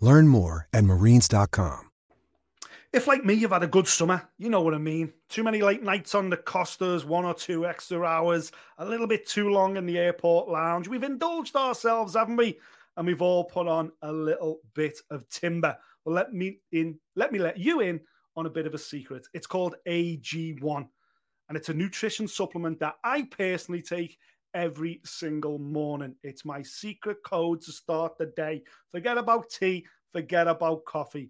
Learn more at marines.com. If, like me, you've had a good summer, you know what I mean. Too many late nights on the Costas, one or two extra hours, a little bit too long in the airport lounge. We've indulged ourselves, haven't we? And we've all put on a little bit of timber. Well, let me in, let me let you in on a bit of a secret. It's called AG1, and it's a nutrition supplement that I personally take every single morning. It's my secret code to start the day. Forget about tea, forget about coffee.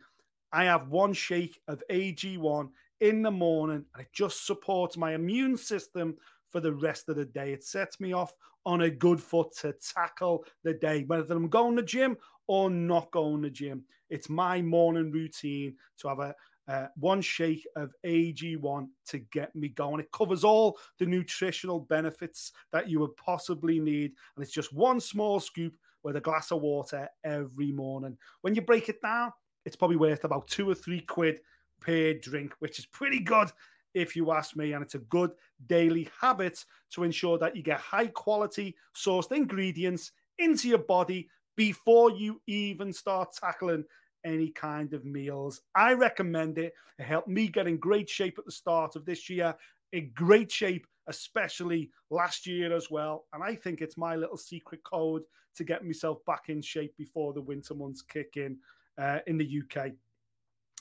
I have one shake of AG1 in the morning, and it just supports my immune system for the rest of the day. It sets me off on a good foot to tackle the day, whether I'm going to gym or not going to gym. It's my morning routine to have a, uh, one shake of AG1 to get me going. It covers all the nutritional benefits that you would possibly need. And it's just one small scoop with a glass of water every morning. When you break it down, it's probably worth about two or three quid per drink, which is pretty good if you ask me. And it's a good daily habit to ensure that you get high quality sourced ingredients into your body before you even start tackling any kind of meals. I recommend it. It helped me get in great shape at the start of this year, in great shape, especially last year as well. And I think it's my little secret code to get myself back in shape before the winter months kick in uh, in the UK.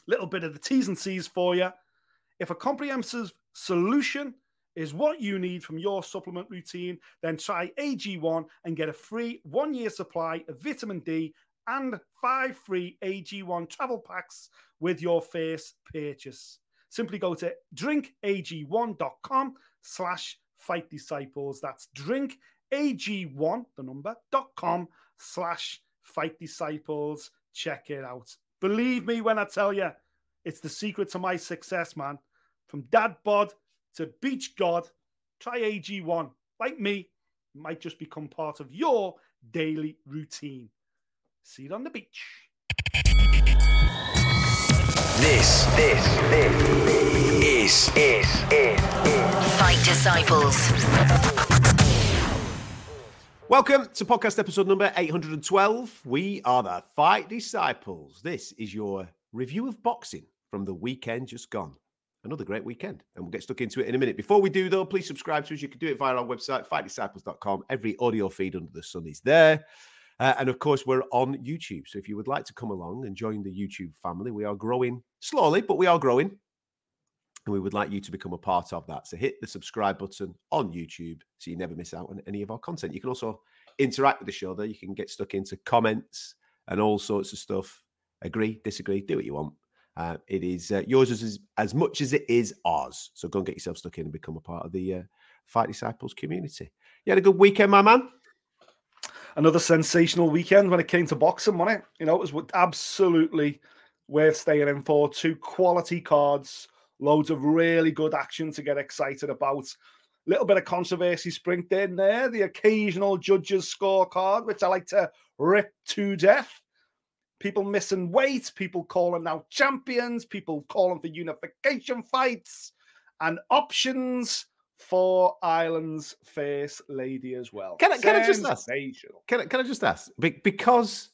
Little bit of the T's and C's for you. If a comprehensive solution is what you need from your supplement routine, then try AG1 and get a free one year supply of vitamin D and five free AG1 travel packs with your first purchase. Simply go to drinkag1.com slash fight disciples. That's drinkag1, the number, dot com slash fight disciples. Check it out. Believe me when I tell you, it's the secret to my success, man. From dad bod to beach god, try AG1. Like me, might just become part of your daily routine. See you on the beach. This, this, this is, is, is, is Fight Disciples. Welcome to podcast episode number 812. We are the Fight Disciples. This is your review of boxing from the weekend just gone. Another great weekend, and we'll get stuck into it in a minute. Before we do, though, please subscribe to us. You can do it via our website, fightdisciples.com. Every audio feed under the sun is there. Uh, and of course, we're on YouTube. So if you would like to come along and join the YouTube family, we are growing slowly, but we are growing. And we would like you to become a part of that. So hit the subscribe button on YouTube so you never miss out on any of our content. You can also interact with the show there. You can get stuck into comments and all sorts of stuff. Agree, disagree, do what you want. Uh, it is uh, yours as, as much as it is ours. So go and get yourself stuck in and become a part of the uh, Fight Disciples community. You had a good weekend, my man another sensational weekend when it came to boxing, wasn't it? You know, it was absolutely worth staying in for. Two quality cards, loads of really good action to get excited about. A Little bit of controversy sprinkled in there, the occasional judges' scorecard, which I like to rip to death. People missing weight, people calling out champions, people calling for unification fights and options for Ireland's face lady as well. Can I, can I just ask? Can I, can I just ask? Because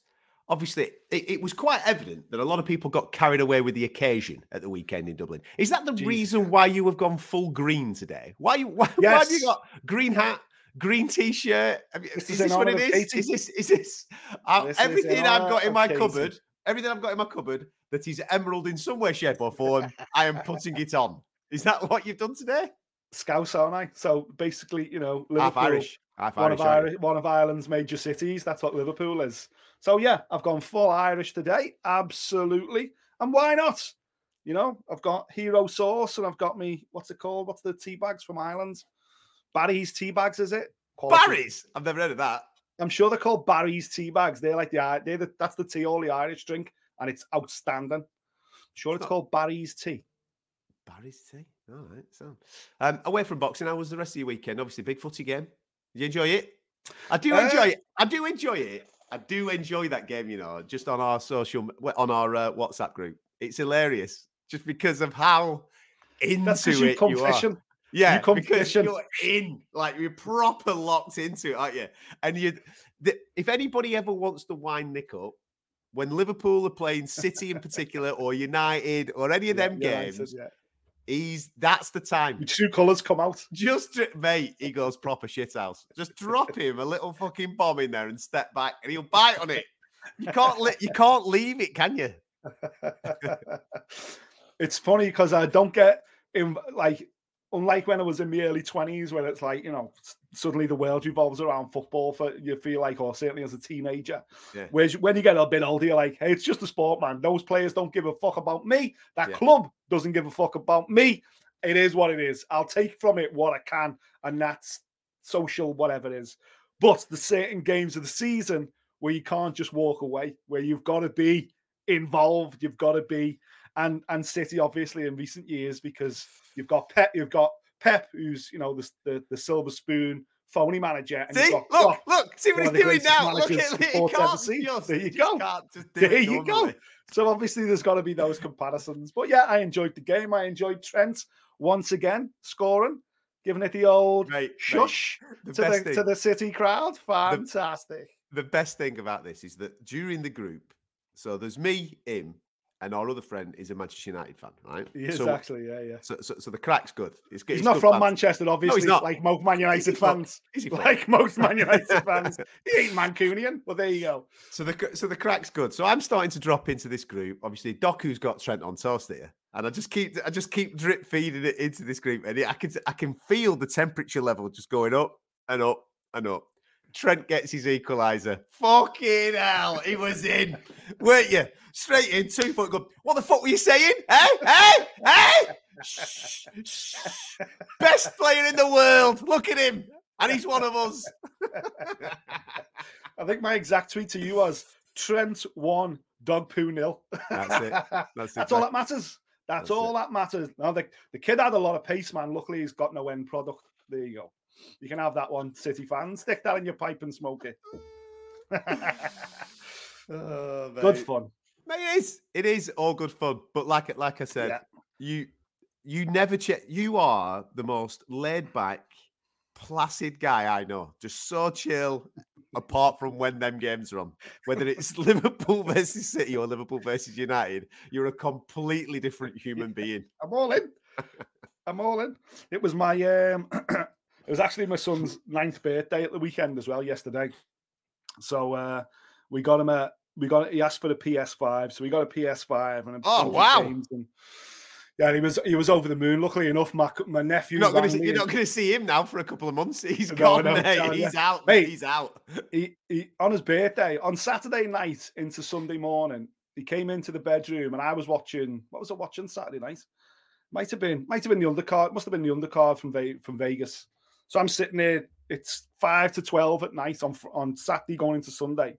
obviously it, it, was quite evident that a lot of people got carried away with the occasion at the weekend in Dublin. Is that the Jeez. reason why you have gone full green today? Why you why, yes. why have you got green hat? Green t-shirt. Is this, this what it is? Is this is this, uh, this everything I've got in my cupboard? Everything I've got in my cupboard that is emerald in some way, shape, or form, I am putting it on. Is that what you've done today? Scouse, aren't I? So basically, you know, Half Irish. Half one Irish. of Irish, one of Ireland's major cities. That's what Liverpool is. So yeah, I've gone full Irish today. Absolutely, and why not? You know, I've got hero sauce, and I've got me. What's it called? What's the tea bags from Ireland? Barry's tea bags, is it? Quality. Barry's. I've never heard of that. I'm sure they're called Barry's tea bags. They're like the they're the, that's the tea all the Irish drink, and it's outstanding. sure, it's not- called Barry's tea. Barry's tea. All right. So, um, away from boxing, how was the rest of your weekend? Obviously, big footy game. Did you enjoy it? I do Uh, enjoy it. I do enjoy it. I do enjoy that game. You know, just on our social, on our uh, WhatsApp group, it's hilarious just because of how into That's you it you are. fishing. Yeah, come because you're in, like you're proper locked into it, aren't you? And you, the, if anybody ever wants to wind Nick up, when Liverpool are playing City in particular, or United, or any of them yeah, games, yeah. He's that's the time. True colours come out. Just mate, he goes proper shit house. Just drop him a little fucking bomb in there and step back, and he'll bite on it. You can't you can't leave it, can you? it's funny because I don't get in like unlike when I was in my early twenties, where it's like you know suddenly the world revolves around football. For you feel like, or certainly as a teenager, Yeah. whereas when you get a bit older, you're like, hey, it's just a sport, man. Those players don't give a fuck about me. That Yeah. club doesn't give a fuck about me. It is what it is. I'll take from it what I can, and that's social, whatever it is. But the certain games of the season where you can't just walk away, where you've got to be involved, you've got to be, and and City obviously in recent years because you've got Pep, you've got Pep, who's you know the the, the silver spoon phony manager, and See, look, Klopp, look, see what he's doing now. Look at it. He sports ever can't just, There you go. can't just do There you go. So obviously there's got to be those comparisons. But yeah, I enjoyed the game. I enjoyed Trent once again scoring, giving it the old Mate, mate, shush the to the to the City crowd. Fantastic. the best thing about this is that during the group, so there's me, him, and our other friend is a Manchester United fan, right? He is so, actually, yeah, yeah. so, so, so the crack's good. It's, good- He's it's not good from fans. Manchester, obviously, not. like most Man United He's fans. Is he from? Like most Man United fans. He ain't Mancunian, Well, there you go. So the so the crack's good. So I'm starting to drop into this group. Obviously, Doku's got Trent on toast here, and I just keep I just keep drip feeding it into this group, and I can I can feel the temperature level just going up and up and up. Trent gets his equaliser. Fucking hell, he was in, weren't you? Straight in, two foot. good. What the fuck were you saying? Hey, hey, hey! Shh, shh. Best player in the world. Look at him, and he's one of us. I think my exact tweet to you was Trent one, dog poo nil. That's it. That's, That's all that matters. That's, That's all that matters. Now the, the kid had a lot of pace, man. Luckily, he's got no end product. There you go. You can have that one, City fans. Stick that in your pipe and smoke it. Oh, Good fun. Mate, it is. It is all good fun. But like like I said, Yeah. you you never check. You are the most laid back, placid guy I know. Just so chill. Apart from when them games are on, whether it's Liverpool versus City or Liverpool versus United, you're a completely different human being. I'm all in. I'm all in. It was my um it was actually my son's ninth birthday at the weekend as well yesterday. So uh we got him a we got he asked for the PS5, so we got a PS5 and a Oh, wow. games and yeah, he was he was over the moon. Luckily enough, my my nephew You're not going to me not going to see him now for a couple of months. He's No, gone, no, mate. no, yeah. He's out. Mate. He's out. he, he on his birthday on Saturday night into Sunday morning. He came into the bedroom and I was watching. What was I watching Saturday night? Might have been, might have been the undercard. Must have been the undercard from Ve- from Vegas. So I'm sitting there. It's five to twelve at night on on Saturday going into Sunday.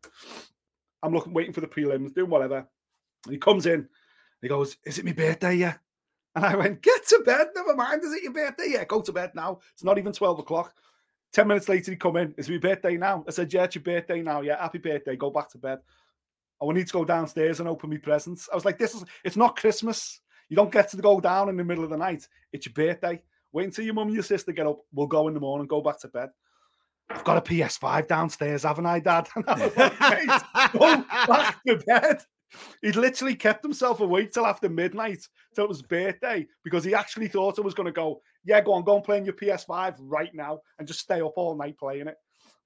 I'm looking, waiting for the prelims, doing whatever. And he comes in. He goes, "Is it my birthday yet?" And I went, "Get to bed. Never mind. Is it your birthday? Yeah, go to bed now. It's not even twelve o'clock." Ten minutes later, he come in. It's my birthday now. I said, "Yeah, it's your birthday now. Yeah, happy birthday. Go back to bed." I will need to go downstairs and open my presents. I was like, "This is. It's not Christmas. You don't get to go down in the middle of the night. It's your birthday. Wait until your mum and your sister get up. We'll go in the morning. Go back to bed." I've got a PS5 downstairs, haven't I, Dad? And I was like, "Mate, go back to bed. He'd literally kept himself awake till after midnight, till it was birthday, because he actually thought I was going to go, yeah, go on, go and play on your PS5 right now and just stay up all night playing it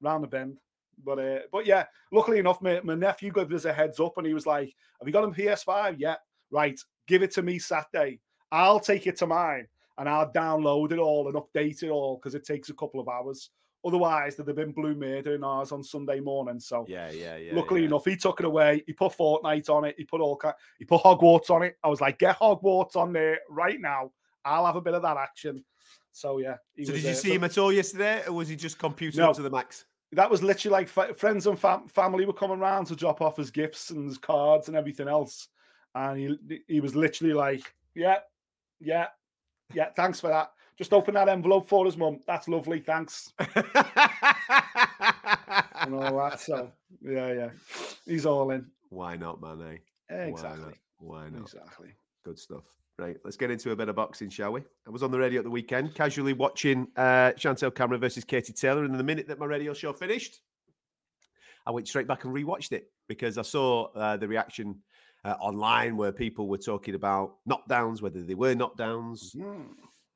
round the bend. But uh, but yeah, luckily enough, my, my nephew gave us a heads up and he was like, Have you got a PS5? Yeah. right, give it to me Saturday. I'll take it to mine and I'll download it all and update it all because it takes a couple of hours. Otherwise, there'd have been blue murder in ours on Sunday morning. So Yeah, yeah, yeah. luckily yeah. enough, he took it away. He put Fortnite on it. He put all he put Hogwarts on it. I was like, get Hogwarts on there right now. I'll have a bit of that action. So yeah. So did you see him at all yesterday, or was he just computing No. to the max? that was literally like fa- friends and fam- family were coming round to drop off his gifts and his cards and everything else. And he he was literally like, yeah, yeah, yeah. Thanks for that. Just open that envelope for us, mum. That's lovely. Thanks. And all that. So yeah, yeah. He's all in. Why not, man? Eh? Why Exactly. not? Why not? Exactly. Good stuff. Right, let's get into a bit of boxing, shall we? I was on the radio at the weekend, casually watching uh, Chantelle Cameron versus Katie Taylor, and the minute that my radio show finished, I went straight back and rewatched it because I saw uh, the reaction uh, online where people were talking about knockdowns, whether they were knockdowns, Hmm.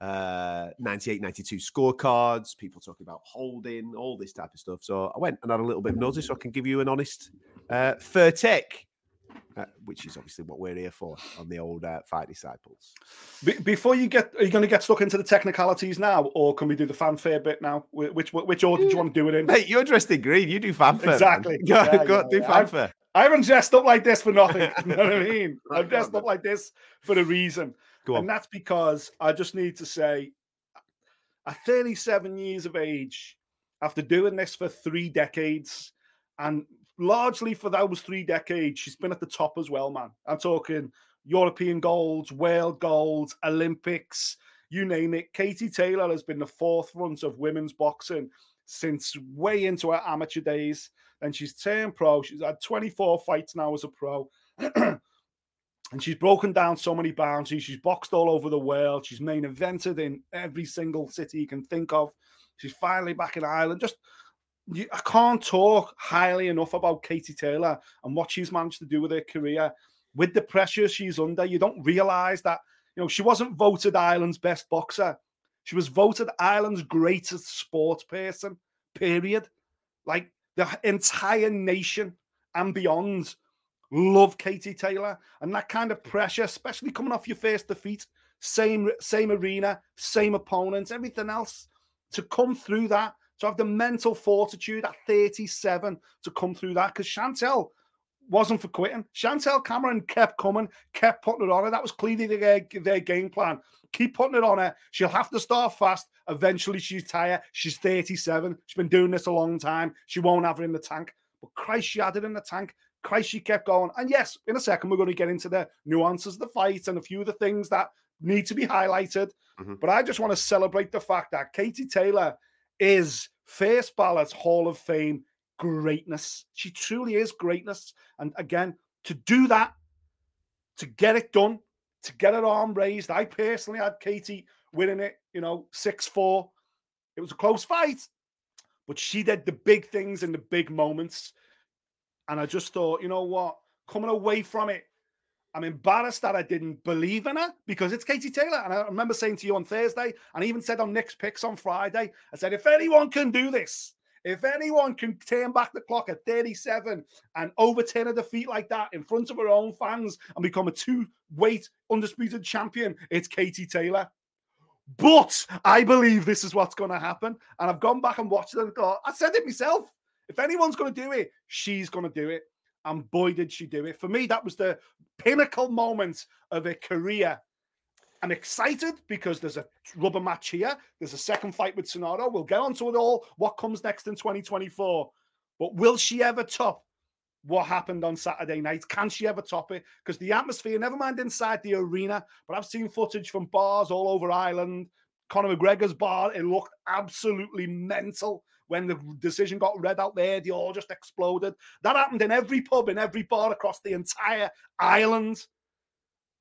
uh, 98, 92 scorecards, people talking about holding, all this type of stuff. So I went and had a little bit of notice so I can give you an honest, uh, fair take, uh, which is obviously what we're here for on the old uh, Fight Disciples. Be- before you get, are you going to get stuck into the technicalities now, or can we do the fanfare bit now? Wh- Which which order do you want to do it in? Mate, you're dressed in green. You do fanfare. man. Exactly. Go, Yeah, go yeah, do yeah. Fanfare. I haven't dressed up like this for nothing. You know what I mean? I've dressed up like this for a reason. And that's because I just need to say, at 37 years of age, after doing this for three decades, and largely for those three decades, she's been at the top as well, man. I'm talking European golds, world golds, Olympics, you name it. Katie Taylor has been the forefront of women's boxing since way into her amateur days. And she's turned pro. She's had 24 fights now as a pro. and she's broken down so many boundaries. She's boxed all over the world. She's main evented in every single city you can think of. She's finally back in Ireland. Just I can't talk highly enough about Katie Taylor and what she's managed to do with her career. With the pressure she's under, you don't realize that you know she wasn't voted Ireland's best boxer. She was voted Ireland's greatest sports person. Period. Like the entire nation and beyond love Katie Taylor and that kind of pressure, especially coming off your first defeat, same same arena, same opponents, everything else. To come through that, to have the mental fortitude at 37 to come through that, because Chantelle wasn't for quitting. Chantelle Cameron kept coming, kept putting it on her. That was clearly their, their game plan. Keep putting it on her. She'll have to start fast. Eventually, she's tired. She's 37. She's been doing this a long time. She won't have it in the tank. But Christ, she had it in the tank. Christ, she kept going. And yes, in a second, we're going to get into the nuances of the fight and a few of the things that need to be highlighted. Mhm. But I just want to celebrate the fact that Katie Taylor is first ballot Hall of Fame greatness. She truly is greatness. And again, to do that, to get it done, to get her arm raised, I personally had Katie winning it, you know, 6 4. It was a close fight, but she did the big things in the big moments. And I just thought, you know what? Coming away from it, I'm embarrassed that I didn't believe in her because it's Katie Taylor. And I remember saying to you on Thursday, and I even said on Nick's Picks on Friday, I said, if anyone can do this, if anyone can turn back the clock at 37 and overturn a defeat like that in front of her own fans and become a two weight undisputed champion, it's Katie Taylor. But I believe this is what's going to happen. And I've gone back and watched it and thought, I said it myself. If anyone's going to do it, she's going to do it. And boy, did she do it. For me, that was the pinnacle moment of her career. I'm excited because there's a rubber match here. There's a second fight with Serrano. We'll get onto it all, what comes next in 2024. But will she ever top what happened on Saturday night? Can she ever top it? Because the atmosphere, never mind inside the arena, but I've seen footage from bars all over Ireland. Conor McGregor's bar, it looked absolutely mental when the decision got read out there. They all just exploded. That happened in every pub, in every bar across the entire island.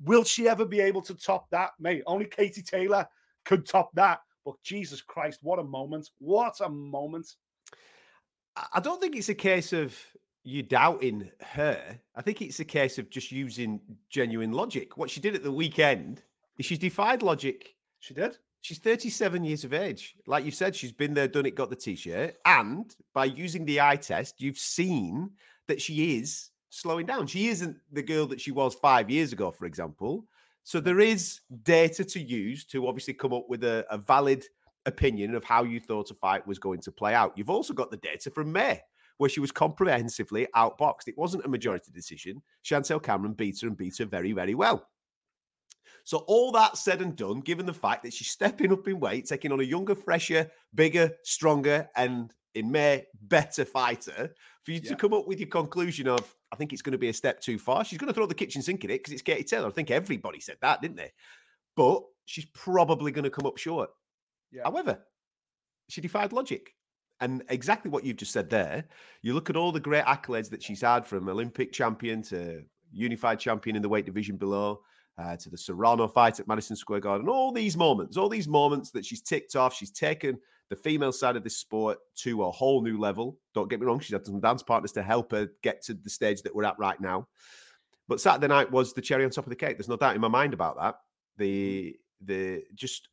Will she ever be able to top that? Mate, only Katie Taylor could top that. But Jesus Christ, what a moment. What a moment. I- don't think it's a case of you doubting her. I think it's a case of just using genuine logic. What she did at the weekend is she's defied logic. She did. She's 37 years of age. Like you said, she's been there, done it, got the t shirt. And by using the eye test, you've seen that she is slowing down. She isn't the girl that she was five years ago, for example. So there is data to use to obviously come up with a, a valid opinion of how you thought a fight was going to play out. You've also got the data from May, where she was comprehensively outboxed. It wasn't a majority decision. Chantelle Cameron beat her and beat her very, very well. So, all that said and done, given the fact that she's stepping up in weight, taking on a younger, fresher, bigger, stronger, and in May, better fighter, for you yeah. to come up with your conclusion of, I think it's going to be a step too far. She's going to throw the kitchen sink in it because it's Katie Taylor. I think everybody said that, didn't they? But she's probably going to come up short. Yeah. However, she defied logic. And exactly what you've just said there, you look at all the great accolades that she's had from Olympic champion to unified champion in the weight division below, uh, to the Serrano fight at Madison Square Garden, all these moments, all these moments that she's ticked off. She's taken the female side of this sport to a whole new level. Don't get me wrong, she's had some dance partners to help her get to the stage that we're at right now. But Saturday night was the cherry on top of the cake. There's no doubt in my mind about that. The the just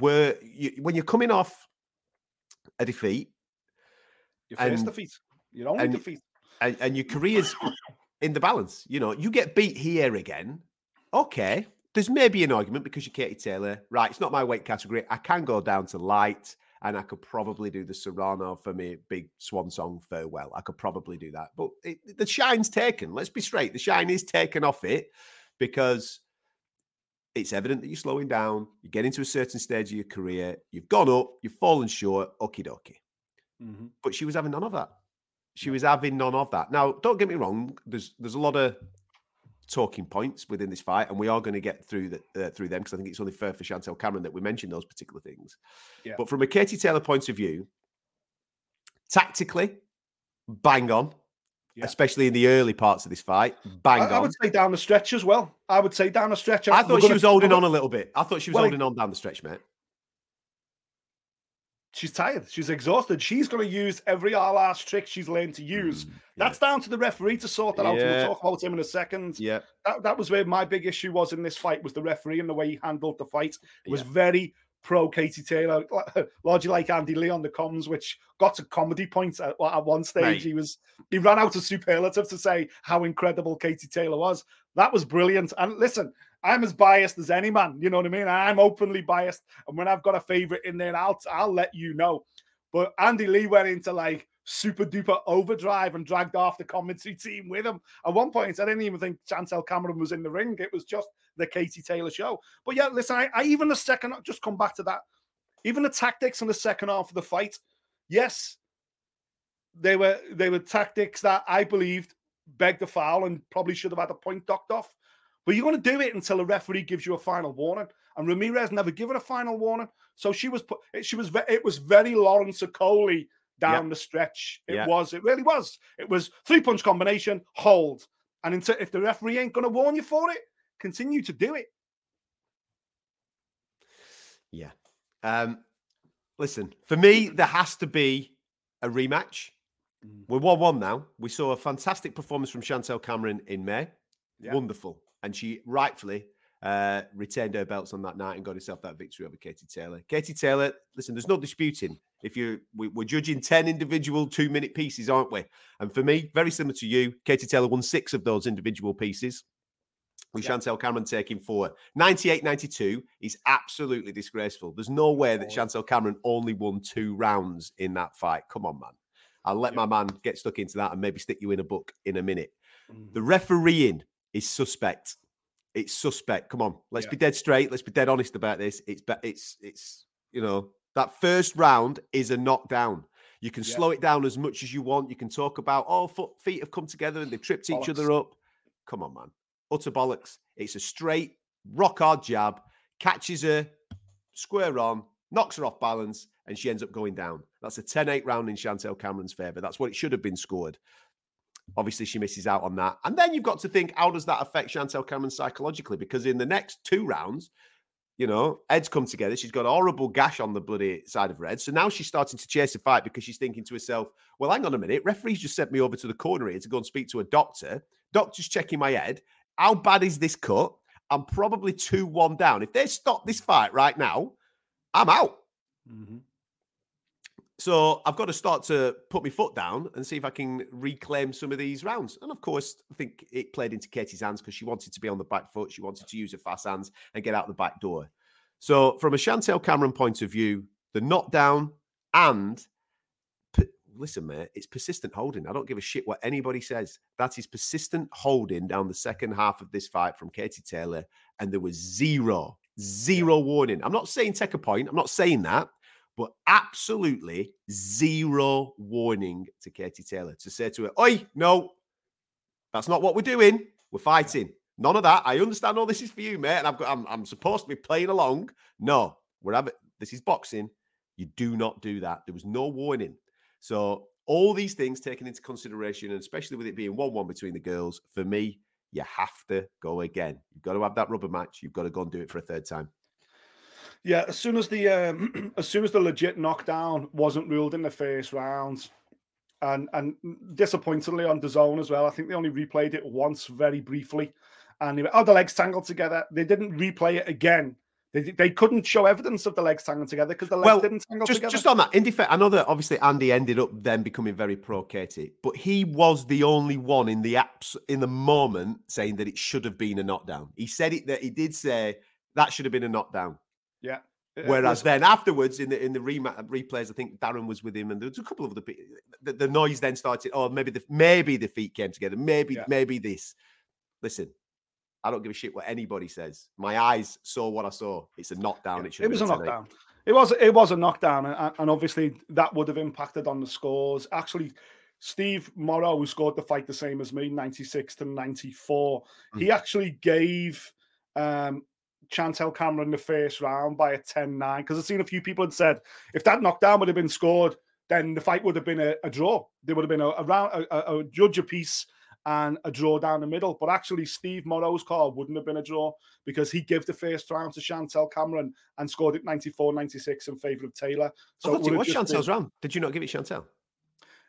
were you, when you're coming off a defeat, your first defeat, your only and, defeat, and, and your career's in the balance. You know, you get beat here again. Okay, there's maybe an argument because you're Katie Taylor, right? It's not my weight category. I can go down to light, and I could probably do the Serrano for me big swan song farewell. I could probably do that, but it, the shine's taken. Let's be straight. The shine is taken off it because it's evident that you're slowing down. You get into a certain stage of your career. You've gone up. You've fallen short. Okie dokie. Mm-hmm. But she was having none of that. She was having none of that. Now, don't get me wrong. There's there's a lot of talking points within this fight, and we are going to get through uh, through them because I think it's only fair for Chantelle Cameron that we mention those particular things. Yeah. But from a Katie Taylor point of view, tactically, bang on. Yeah. Especially in the early parts of this fight, bang I, on. I would say down the stretch as well. I would say down the stretch. I, thought she was holding on a little bit. I thought she was well, holding on down the stretch, mate she's tired. She's exhausted. She's going to use every all ass trick she's learned to use. Mm, yeah. That's down to the referee to sort that out. We'll talk about him in a second. Yeah, that, that was where my big issue was in this fight was the referee and the way he handled the fight. It was yeah. very pro Katie Taylor, largely like Andy Lee on the comms, which got to comedy points at, at one stage. Right. He was he ran out of superlative to say how incredible Katie Taylor was. That was brilliant. And listen, I'm as biased as any man. You know what I mean? I'm openly biased, and when I've got a favorite in there, I'll I'll let you know. But Andy Lee went into like super duper overdrive and dragged off the commentary team with him. At one point, I didn't even think Chantelle Cameron was in the ring. It was just the Katie Taylor show. But yeah, listen, I, I even the second just come back to that. Even the tactics in the second half of the fight, yes, they were they were tactics that I believed begged a foul and probably should have had a point docked off. But you're going to do it until a referee gives you a final warning. And Ramirez never given a final warning, so she was put. She was. It was very Lawrence Okolie down yep. the stretch. It yep. was. It really was. It was three punch combination, hold, and until, if the referee ain't going to warn you for it, continue to do it. Yeah. Um, listen, for me, there has to be a rematch. Mm. We're 1 1 now. We saw a fantastic performance from Chantelle Cameron in May. Yeah. Wonderful and she rightfully uh, retained her belts on that night and got herself that victory over Katie Taylor. Katie Taylor, listen, there's no disputing. If you we, are judging ten individual two minute pieces, aren't we? And for me, very similar to you, Katie Taylor won six of those individual pieces. With yeah. Chantelle Cameron taking four. 98 92 is absolutely disgraceful. There's no way that Chantelle Cameron only won two rounds in that fight. Come on, man. I'll let yeah. my man get stuck into that and maybe stick you in a book in a minute. Mm. The refereeing is suspect. It's suspect. Come on, let's yeah. be dead straight. Let's be dead honest about this. It's it's it's you know that first round is a knockdown. You can yeah. slow it down as much as you want. You can talk about oh foot feet have come together and they've tripped bollocks. each other up. Come on, man, utter bollocks. It's a straight rock hard jab, catches her square on, knocks her off balance, and she ends up going down. That's a 10-8 round in Chantelle Cameron's favour. That's what it should have been scored. Obviously, she misses out on that. And then you've got to think, how does that affect Chantelle Cameron psychologically? Because in the next two rounds, you know, Ed's come together. She's got a horrible gash on the bloody side of her head. So now she's starting to chase a fight because she's thinking to herself, well, hang on a minute. Referee's just sent me over to the corner here to go and speak to a doctor. Doctor's checking my head. How bad is this cut? I'm probably 2 1 down. If they stop this fight right now, I'm out. Mm-hmm. So I've got to start to put my foot down and see if I can reclaim some of these rounds. And of course, I think it played into Katie's hands because she wanted to be on the back foot. She wanted to use her fast hands and get out the back door. So from a Chantelle Cameron point of view, the knockdown and listen, mate, it's persistent holding. I don't give a shit what anybody says. That is persistent holding down the second half of this fight from Katie Taylor. And there was zero, zero warning. I'm not saying take a point. I'm not saying that but absolutely zero warning to Katie Taylor to say to her, Oi, no, that's not what we're doing. We're fighting. None of that. I understand all this is for you, mate. And I've got I'm, I'm supposed to be playing along. No, we're having this is boxing. You do not do that. There was no warning. So all these things taken into consideration, and especially with it being one-one between the girls, for me, you have to go again. You've got to have that rubber match. You've got to go and do it for a third time. Yeah, as soon as the um, as soon as the legit knockdown wasn't ruled in the first round, and and disappointingly on DAZN as well. I think they only replayed it once, very briefly, and they went, oh, the legs tangled together. They didn't replay it again. They, they couldn't show evidence of the legs tangling together because the legs well, didn't tangle just, together. Just on that, in defense, I know that obviously Andy ended up then becoming very pro Katie, but he was the only one in the apps in the moment saying that it should have been a knockdown. He said it that he did say that should have been a knockdown. Yeah. Whereas then afterwards in the in the remat, replays, I think Darren was with him, and there was a couple of other people. The, the noise then started. Oh, maybe the maybe the feet came together. Maybe yeah. maybe this. Listen, I don't give a shit what anybody says. My eyes saw what I saw. It's a knockdown. Yeah, it, it was a knockdown. It was it was a knockdown, and, and obviously that would have impacted on the scores. Actually, Steve Morrow, who scored the fight the same as me, ninety six to ninety four, mm. he actually gave um, Chantelle Cameron in the first round by a 10 9. Because I've seen a few people had said if that knockdown would have been scored, then the fight would have been a, a draw. There would have been a, a round, a, a, judge a piece and a draw down the middle. But actually, Steve Morrow's call wouldn't have been a draw because he gave the first round to Chantelle Cameron and scored it 94 96 in favour of Taylor. So I thought it, it was Chantelle's been... round. Did you not give it Chantelle?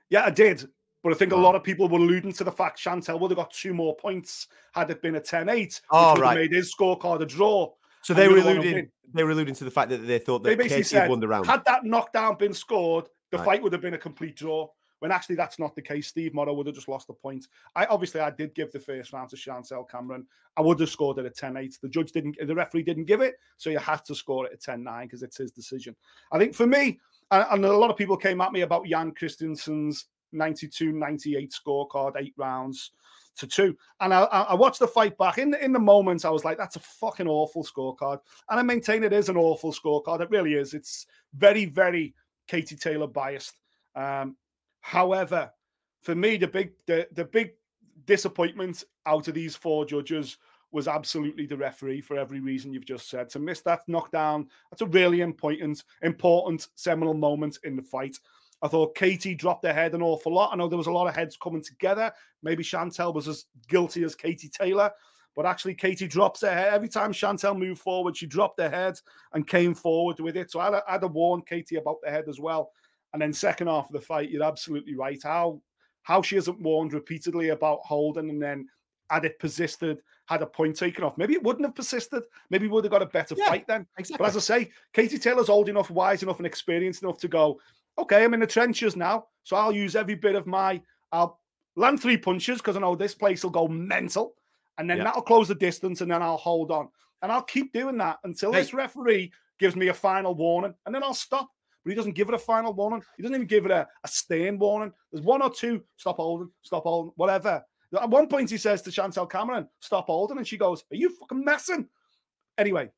Yeah, I did. But I think a lot of people were alluding to the fact Chantelle would have got two more points had it been a 10 8, oh, right. made his scorecard a draw. So they were alluding they were alluding to the fact that they thought that they basically said, won the round. Had that knockdown been scored, the right. fight would have been a complete draw. When actually that's not the case. Steve Morrow would have just lost the point. I obviously I did give the first round to Chantelle Cameron. I would have scored it at 10-8. The judge didn't the referee didn't give it, so you had to score it at 10-9 because it's his decision. I think for me, and, and a lot of people came at me about Jan Christensen's 92-98 scorecard, eight rounds to two. And I, I watched the fight back. In the, in the moment, I was like, that's a fucking awful scorecard. And I maintain it is an awful scorecard. It really is. It's very, very Katie Taylor biased. Um, however, for me, the big the, the big disappointment out of these four judges was absolutely the referee for every reason you've just said. To miss that knockdown, that's a really important, important seminal moment in the fight. I thought Katie dropped her head an awful lot. I know there was a lot of heads coming together. Maybe Chantelle was as guilty as Katie Taylor, but actually Katie drops her head. Every time Chantelle moved forward, she dropped her head and came forward with it. So I'd, I'd have warned Katie about the head as well. And then second half of the fight, you're absolutely right. How how she hasn't warned repeatedly about Holden and then had it persisted, had a point taken off. Maybe it wouldn't have persisted. Maybe we would have got a better yeah, fight then. Exactly. But as I say, Katie Taylor's old enough, wise enough, and experienced enough to go, okay, I'm in the trenches now. So I'll use every bit of my, I'll land three punches because I know this place will go mental. And then yeah. that'll close the distance and then I'll hold on. And I'll keep doing that until hey. this referee gives me a final warning and then I'll stop. But he doesn't give it a final warning. He doesn't even give it a, a staying warning. There's one or two, stop holding, stop holding, whatever. At one point, he says to Chantelle Cameron, stop holding. And she goes, Are you fucking messing? Anyway,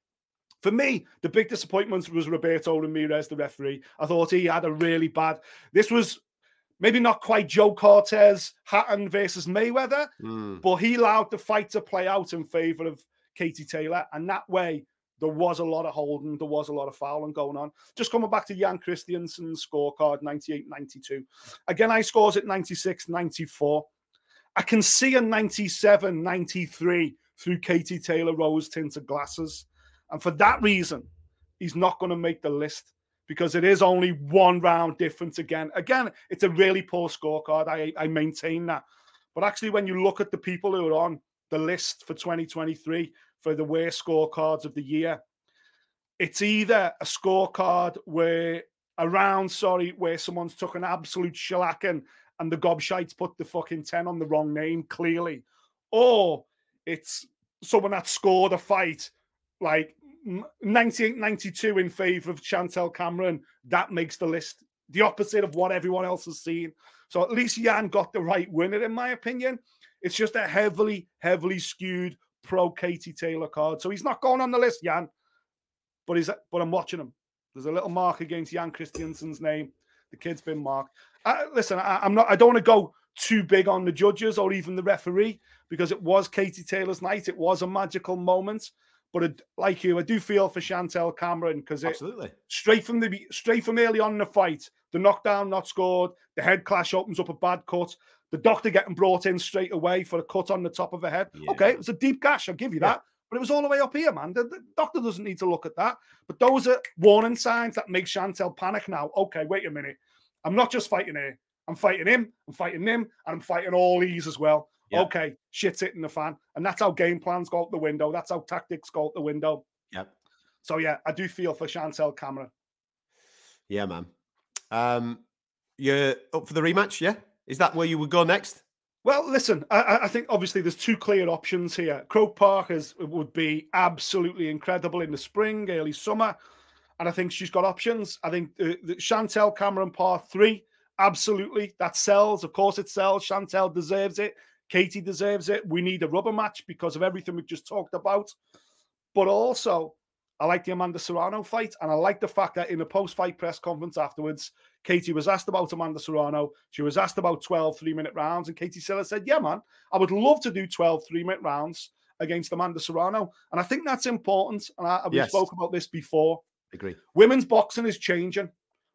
for me, the big disappointment was Roberto Ramirez, the referee. I thought he had a really bad. This was maybe not quite Joe Cortez Hatton versus Mayweather, mm. but he allowed the fight to play out in favor of Katie Taylor, and that way there was a lot of holding, there was a lot of fouling going on. Just coming back to Jan Christiansen's scorecard 98 92. Again, I scores at 96 94. I can see a 97 93 through Katie Taylor rose tinted glasses. And for that reason, he's not going to make the list because it is only one round difference again. Again, it's a really poor scorecard. I, I maintain that. But actually, when you look at the people who are on the list for 2023 for the worst scorecards of the year, it's either a scorecard where a round, sorry, where someone's took an absolute shellacking and the gobshites put the fucking 10 on the wrong name, clearly. Or it's someone that scored a fight like 98 92 in favor of Chantelle Cameron. That makes the list the opposite of what everyone else has seen. So at least Jan got the right winner, in my opinion. It's just a heavily, heavily skewed pro Katie Taylor card. So he's not going on the list, Jan. But he's but I'm watching him. There's a little mark against Jan Christiansen's name. The kid's been marked. I, listen, I, I'm not. I don't want to go too big on the judges or even the referee because it was Katie Taylor's night. It was a magical moment. But it, like you, I do feel for Chantelle Cameron because absolutely straight from the straight from early on in the fight, the knockdown not scored, the head clash opens up a bad cut, the doctor getting brought in straight away for a cut on the top of her head. Yeah. Okay, it was a deep gash, I'll give you that. But it was all the way up here, man. The, the, doctor doesn't need to look at that. But those are warning signs that make Chantelle panic now. Okay, wait a minute. I'm not just fighting here. I'm fighting him, I'm fighting him, and I'm fighting all these as well. Yeah. Okay, shit's hitting the fan. And that's how game plans go out the window. That's how tactics go out the window. Yep. So yeah, I do feel for Chantelle Cameron. Yeah, man. Um, you're up for the rematch, yeah? Is that where you would go next? Well, listen, I, I, think obviously there's two clear options here. Croke Park is, would be absolutely incredible in the spring, early summer. And I think she's got options. I think the Chantelle Cameron Part 3, absolutely. That sells. Of course it sells. Chantelle deserves it. Katie deserves it. We need a rubber match because of everything we've just talked about. But also, I like the Amanda Serrano fight, and I like the fact that in the post-fight press conference afterwards, Katie was asked about Amanda Serrano. She was asked about 12 three-minute rounds, and Katie Siller said, "Yeah, man, I would love to do 12 three-minute rounds against Amanda Serrano." And I think that's important. And I, we yes. spoke about this before. Agree. Women's boxing is changing.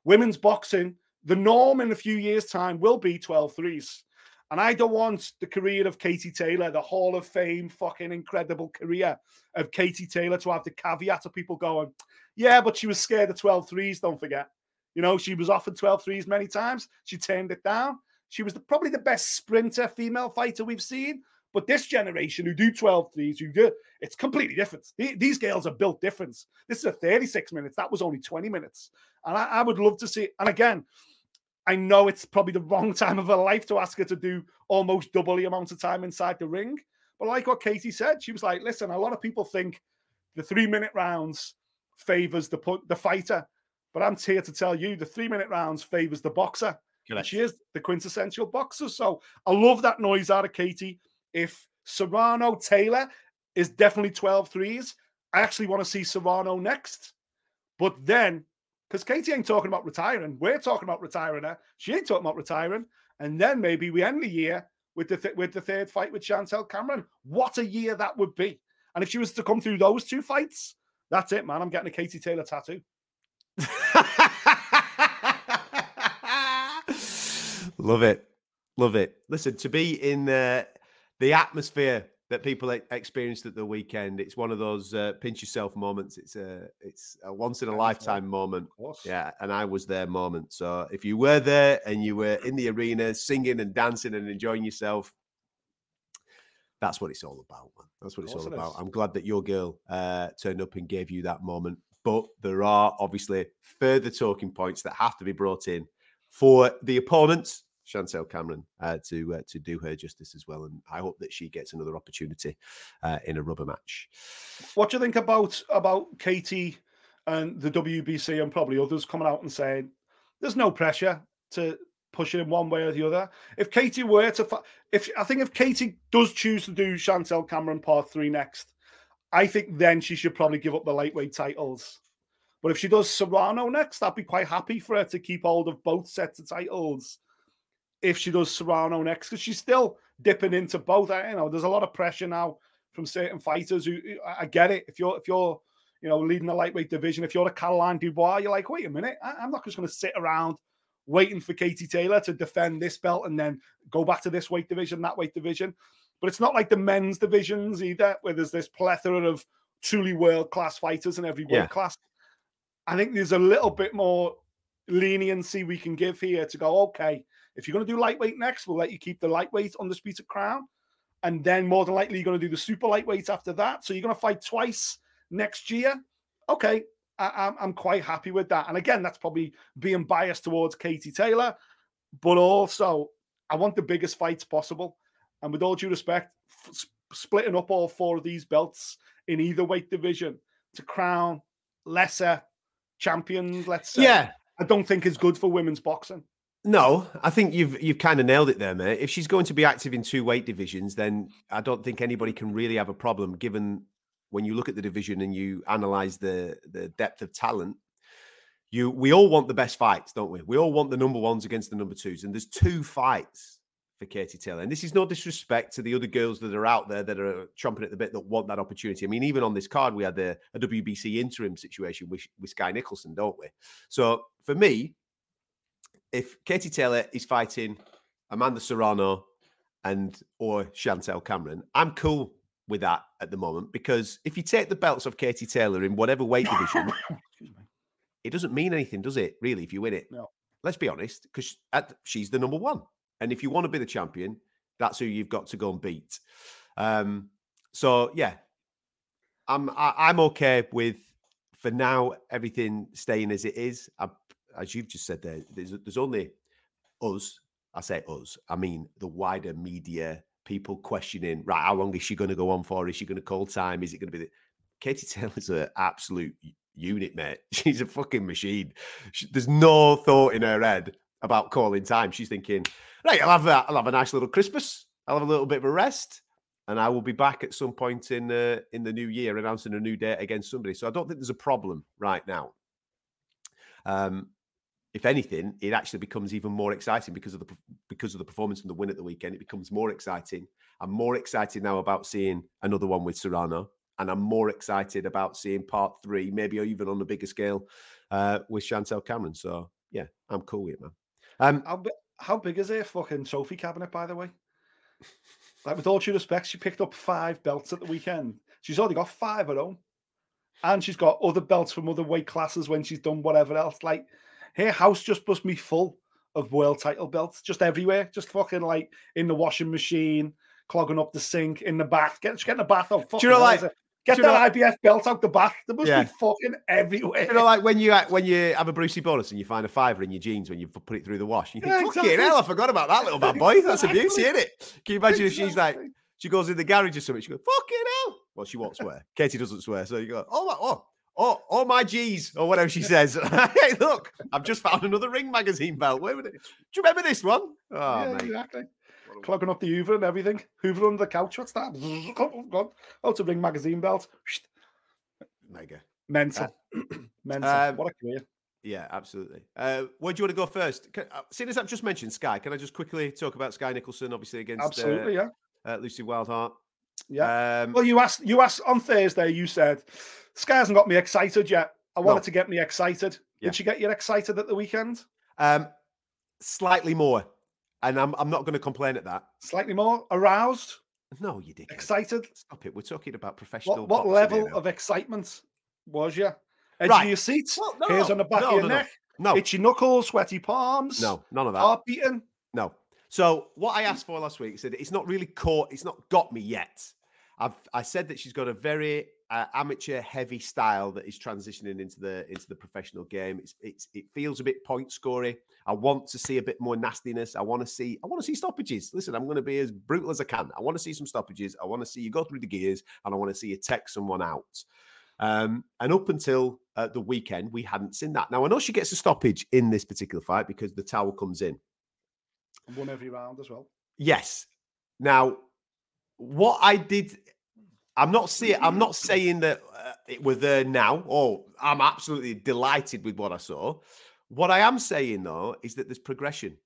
Women's boxing, the norm in a few years' time will be 12 threes. And I don't want the career of Katie Taylor, the Hall of Fame, fucking incredible career of Katie Taylor to have the caveat of people going, yeah, but she was scared of 12 threes, don't forget. You know, she was offered 12 threes many times. She turned it down. She was the, probably the best sprinter female fighter we've seen. But this generation who do 12 threes, who do, it's completely different. These girls are built different. This is a 36 minutes. That was only 20 minutes. And I, I would love to see, and again, I know it's probably the wrong time of her life to ask her to do almost double the amount of time inside the ring. But like what Katie said, she was like, listen, a lot of people think the three minute rounds favors the the fighter. But I'm here to tell you the three minute rounds favors the boxer. She is the quintessential boxer. So I love that noise out of Katie. If Serrano Taylor is definitely 12 threes, I actually want to see Serrano next. But then because Katie ain't talking about retiring. We're talking about retiring her. She ain't talking about retiring. And then maybe we end the year with the th- with the third fight with Chantelle Cameron. What a year that would be! And if she was to come through those two fights, that's it, man. I'm getting a Katie Taylor tattoo. Love it, love it. Listen, to be in the the atmosphere that people experienced at the weekend. It's one of those uh, pinch yourself moments. It's a it's a once in a lifetime moment. Yeah, and I was there moment. So if you were there and you were in the arena singing and dancing and enjoying yourself, that's what it's all about, man. That's what it's all about. I'm glad that your girl uh, turned up and gave you that moment. But there are obviously further talking points that have to be brought in for the opponents Chantelle Cameron uh, to uh, to do her justice as well. And I hope that she gets another opportunity uh, in a rubber match. What do you think about about Katie and the WBC and probably others coming out and saying there's no pressure to push it in one way or the other? If Katie were to, if I think if Katie does choose to do Chantelle Cameron part three next, I think then she should probably give up the lightweight titles. But if she does Serrano next, I'd be quite happy for her to keep hold of both sets of titles if she does Serrano next because she's still dipping into both. Eh, you know, there's a lot of pressure now from certain fighters who I get it. If you're if you're you know leading the lightweight division, if you're a Caroline Dubois, you're like, wait a minute, I, am not just going to sit around waiting for Katie Taylor to defend this belt and then go back to this weight division, that weight division. But it's not like the men's divisions either, where there's this plethora of truly world class fighters in every weight yeah. class. I think there's a little bit more leniency we can give here to go, okay, if you're going to do lightweight next, we'll let you keep the lightweight undisputed crown. And then more than likely, you're going to do the super lightweight after that. So you're going to fight twice next year. Okay. I, am I'm quite happy with that. And again, that's probably being biased towards Katie Taylor, but also I want the biggest fights possible. And with all due respect, f- splitting up all four of these belts in either weight division to crown lesser champions, let's say, yeah, I don't think is good for women's boxing. No, I think you've you've kind of nailed it there, mate. If she's going to be active in two weight divisions, then I don't think anybody can really have a problem, given when you look at the division and you analyze the the depth of talent. You we all want the best fights, don't we? We all want the number ones against the number twos, and there's two fights for Katie Taylor. And this is no disrespect to the other girls that are out there that are chomping at the bit that want that opportunity. I mean, even on this card, we had a, a WBC interim situation with, with Skye Nicolson, don't we? So for me, if Katie Taylor is fighting Amanda Serrano and or Chantelle Cameron, I'm cool with that at the moment because if you take the belts of Katie Taylor in whatever weight division, it doesn't mean anything, does it? Really, if you win it, no. Let's be honest, because she's the number one. And if you want to be the champion, that's who you've got to go and beat. Um, so yeah, I'm I, am i am okay with for now everything staying as it is. I, as you've just said there, there's there's only us. I say us. I mean the wider media people questioning. Right, how long is she going to go on for? Is she going to call time? Is it going to be the Katie Taylor's an absolute unit, mate. She's a fucking machine. She, there's no thought in her head about calling time. She's thinking, right, I'll have a, I'll have a nice little Christmas. I'll have a little bit of a rest, and I will be back at some point in uh, in the new year announcing a new date against somebody. So I don't think there's a problem right now. Um, if anything, it actually becomes even more exciting because of the because of the performance and the win at the weekend. It becomes more exciting. I'm more excited now about seeing another one with Serrano, and I'm more excited about seeing part three, maybe even on a bigger scale, uh, with Chantelle Cameron. So yeah, I'm cool with it, man. Um, how, how big is her fucking trophy cabinet, by the way? like, with all due respect, she picked up five belts at the weekend. She's already got five at home. And she's got other belts from other weight classes when she's done whatever else. Like, her house just must be full of world title belts, just everywhere. Just fucking like in the washing machine, clogging up the sink, in the bath. Get, get in the bath. Oh, Do you know, like, Get that know, IBF belt out the bath. There must yeah. be fucking everywhere. You know, like when you when you have a Brucey bonus and you find a fiver in your jeans when you put it through the wash, you think, yeah, exactly. "Fucking hell, I forgot about that little bad boy. That's exactly. a beauty, isn't it?" Can you imagine exactly. if she's like, she goes in the garage or something, she goes, "Fucking hell!" Well, she won't swear. Katie doesn't swear, so you go, "Oh oh." Oh, oh my G's, or whatever she says. hey, look, I've just found another Ring magazine belt. Where would it? Do you remember this one? Oh, yeah, mate. exactly clogging up the Hoover and everything. Hoover under the couch. What's that? Gone. Oh, it's a ring magazine belt mega. Mental. Uh, Mental. Um, what a career. Yeah, absolutely. Uh, where do you want to go first? Can, uh, seeing as I've just mentioned Skye, can I just quickly talk about Skye Nicolson, obviously against absolutely, uh, yeah, uh, Lucy Wildheart. Yeah. Um, well, you asked you asked on Thursday. You said "Skye hasn't got me excited yet. I wanted no. to get me excited. Yeah. Did she get you excited at the weekend? Um, slightly more, and I'm I'm not going to complain at that. Slightly more aroused. No, you did. Excited? Stop it. We're talking about professional. What, what level of excitement was you? Edge right. of your seat, well, no, hairs no, on the back no, of your neck, no. itchy knuckles, sweaty palms. No, none of that. Heart beating. No. So what I asked for last week said it's not really caught. It's not got me yet. I've I said that she's got a very uh, amateur heavy style that is transitioning into the into the professional game. It's, it's it feels a bit point scoring. I want to see a bit more nastiness. I want to see I want to see stoppages. Listen, I'm going to be as brutal as I can. I want to see some stoppages. I want to see you go through the gears, and I want to see you take someone out. Um, and up until uh, the weekend, we hadn't seen that. Now I know she gets a stoppage in this particular fight because the towel comes in. One every round as well. Yes. Now, what I did I'm not saying I'm not saying that uh, it were there now. Oh, I'm absolutely delighted with what I saw. What I am saying though is that there's progression.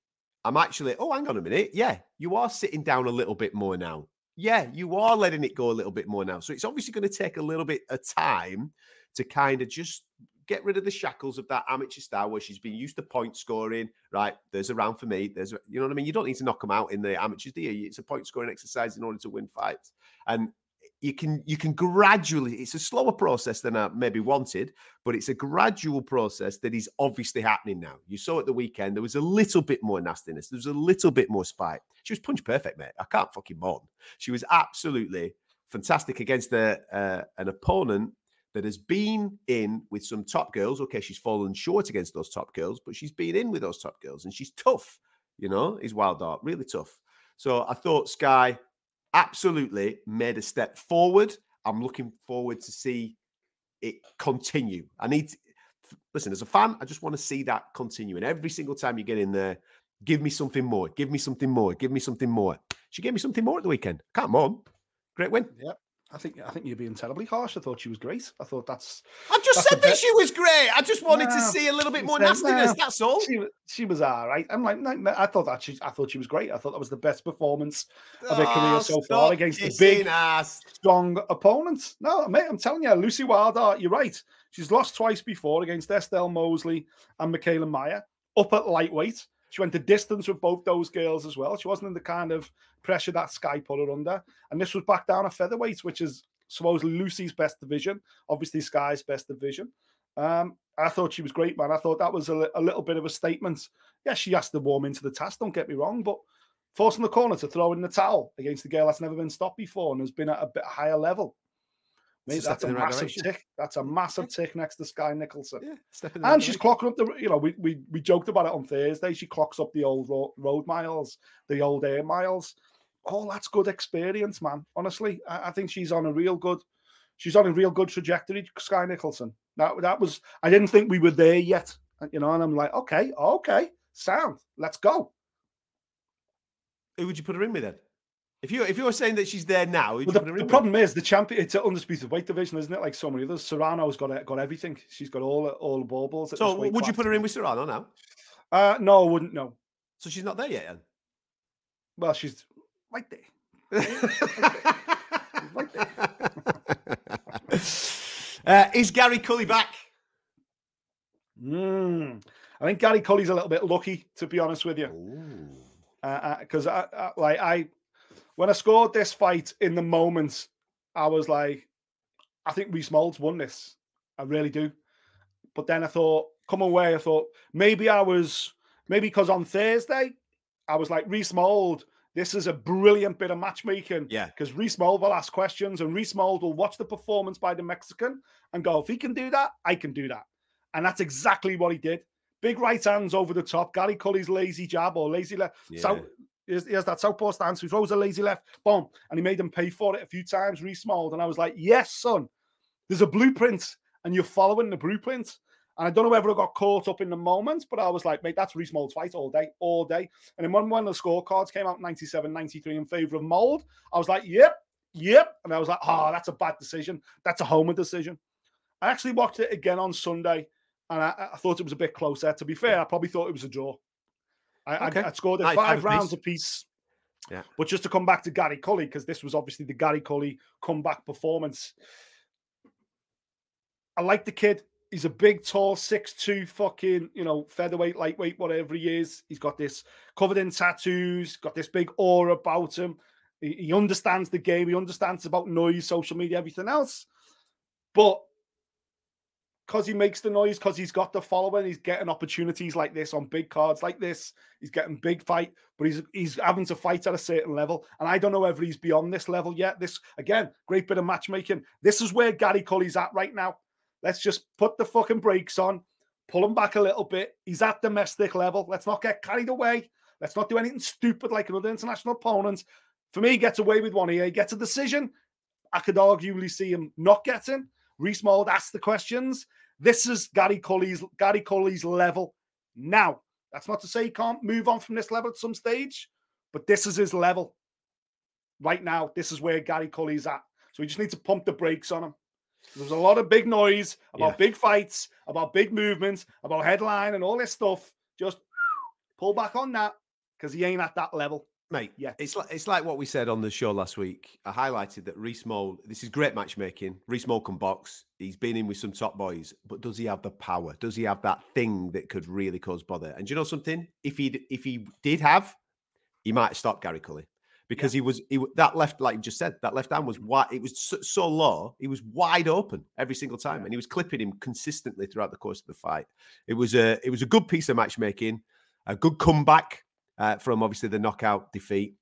I'm actually, oh, hang on a minute. Yeah, you are sitting down a little bit more now. Yeah, you are letting it go a little bit more now. So it's obviously going to take a little bit of time to kind of just get rid of the shackles of that amateur style where she's been used to point scoring. Right, there's a round for me. There's, you know what I mean. You don't need to knock them out in the amateurs, do you? It's a point scoring exercise in order to win fights. And you can you can gradually it's a slower process than i maybe wanted but it's a gradual process that is obviously happening now you saw at the weekend there was a little bit more nastiness there was a little bit more spite she was punch perfect mate i can't fucking moan she was absolutely fantastic against a, uh, an opponent that has been in with some top girls. Okay, she's fallen short against those top girls, but she's been in with those top girls and she's tough, you know, is Wildheart, really tough. So I thought Skye absolutely made a step forward. I'm looking forward to see it continue. I need to, listen, as a fan, I just want to see that continue. And every single time you get in there, give me something more, give me something more, give me something more. She gave me something more at the weekend. Come on. Great win. Yep. I think I think you're being terribly harsh. I thought she was great. I thought that's. I've just that's said that she was great. I just wanted No, to see a little bit more nastiness. no. That's all. She was she was all right. I'm like, no, I thought that she I thought she was great. I thought that was the best performance of her career Oh, so far against the big, ass. strong opponents. No, mate, I'm telling you, Lucy Wilder, you're right. She's lost twice before against Estelle Mossely and Mikaela Mayer up at lightweight. She went the distance with both those girls as well. She wasn't in the kind of pressure that Skye put her under. And this was back down at featherweight, which is supposedly Lucy's best division, obviously Skye's best division. Um, I thought she was great, man. I thought that was a, a little bit of a statement. Yeah, she has to warm into the task, don't get me wrong, but forcing the corner to throw in the towel against a girl that's never been stopped before and has been at a bit higher level. Mate, It's a step that's a right massive tick. That's a massive tick next to Skye Nicolson. Yeah, right And she's clocking up the, you know, we, we we joked about it on Thursday. She clocks up the old road, road miles, the old air miles. Oh, that's good experience, man. Honestly, I, I think she's on a real good, she's on a real good trajectory. Skye Nicolson. That that was. I didn't think we were there yet, you know. And I'm like, okay, okay, sound. Let's go. Who would you put her in with then? If you if you're saying that she's there now, you the, the problem is the champion. It's an undisputed weight division, isn't it? Like so many others. Serrano's got got everything. She's got all all the? So would you put her in with Serrano now? Uh, no, I wouldn't. No. So she's not there yet. Then? Well, she's right there. Right uh, is Gary Cully back? Mm. I think Gary Cully's a little bit lucky, to be honest with you, because I, I, like I, when I scored this fight in the moment, I was like, I think Reece Moulds won this. I really do. But then I thought, come away. I thought maybe I was maybe because on Thursday I was like Reece Mould. This is a brilliant bit of matchmaking. Yeah. Because Reece Mould will ask questions and Reece Mould will watch the performance by the Mexican and go, if he can do that, I can do that. And that's exactly what he did. Big right hands over the top. Gary Cully's lazy jab or lazy left. So he has, that southpaw stance. He throws a lazy left, boom, and he made them pay for it a few times. Reece Mould, and I was like, yes, son. There's a blueprint, and you're following the blueprint. And I don't know whether I got caught up in the moment, but I was like, mate, that's Reece Mould's fight all day, all day. And then when, when the scorecards came out 97, 93 in favor of Mould, I was like, yep, yep. And I was like, oh, that's a bad decision. That's a homer decision. I actually watched it again on Sunday, and I, I thought it was a bit closer. To be fair, I probably thought it was a draw. I, Okay. I, I scored it five rounds apiece. Yeah. But just to come back to Gary Cully, because this was obviously the Gary Cully comeback performance. I like the kid. He's a big, tall, six-two, fucking, you know, featherweight, lightweight, whatever he is. He's got this covered in tattoos, got this big aura about him. He, he understands the game. He understands about noise, social media, everything else. But because he makes the noise, because he's got the following, he's getting opportunities like this on big cards like this. He's getting big fight, but he's he's having to fight at a certain level. And I don't know whether he's beyond this level yet. This again, great bit of matchmaking. This is where Gary Cully's at right now. Let's just put the fucking brakes on, pull him back a little bit. He's at domestic level. Let's not get carried away. Let's not do anything stupid like another international opponent. For me, he gets away with one here. He gets a decision. I could arguably see him not getting. Reece Mould asked the questions. This is Gary Cully's Gary Cully's level now. That's not to say he can't move on from this level at some stage, but this is his level right now. This is where Gary Cully's at. So we just need to pump the brakes on him. There's a lot of big noise about Yeah. big fights, about big movements, about headline and all this stuff. Just pull back on that because he ain't at that level. Mate, Yeah. it's like it's like what we said on the show last week. I highlighted that Reece Mould. This is great matchmaking. Reece Mould can box. He's been in with some top boys, but does he have the power? Does he have that thing that could really cause bother? And do you know something? If he if he did have, he might stop Gary Cully because he was he that left like you just said that left hand was mm. wide. It was so, so low. He was wide open every single time, and he was clipping him consistently throughout the course of the fight. It was a it was a good piece of matchmaking, a good comeback uh, from obviously the knockout defeat.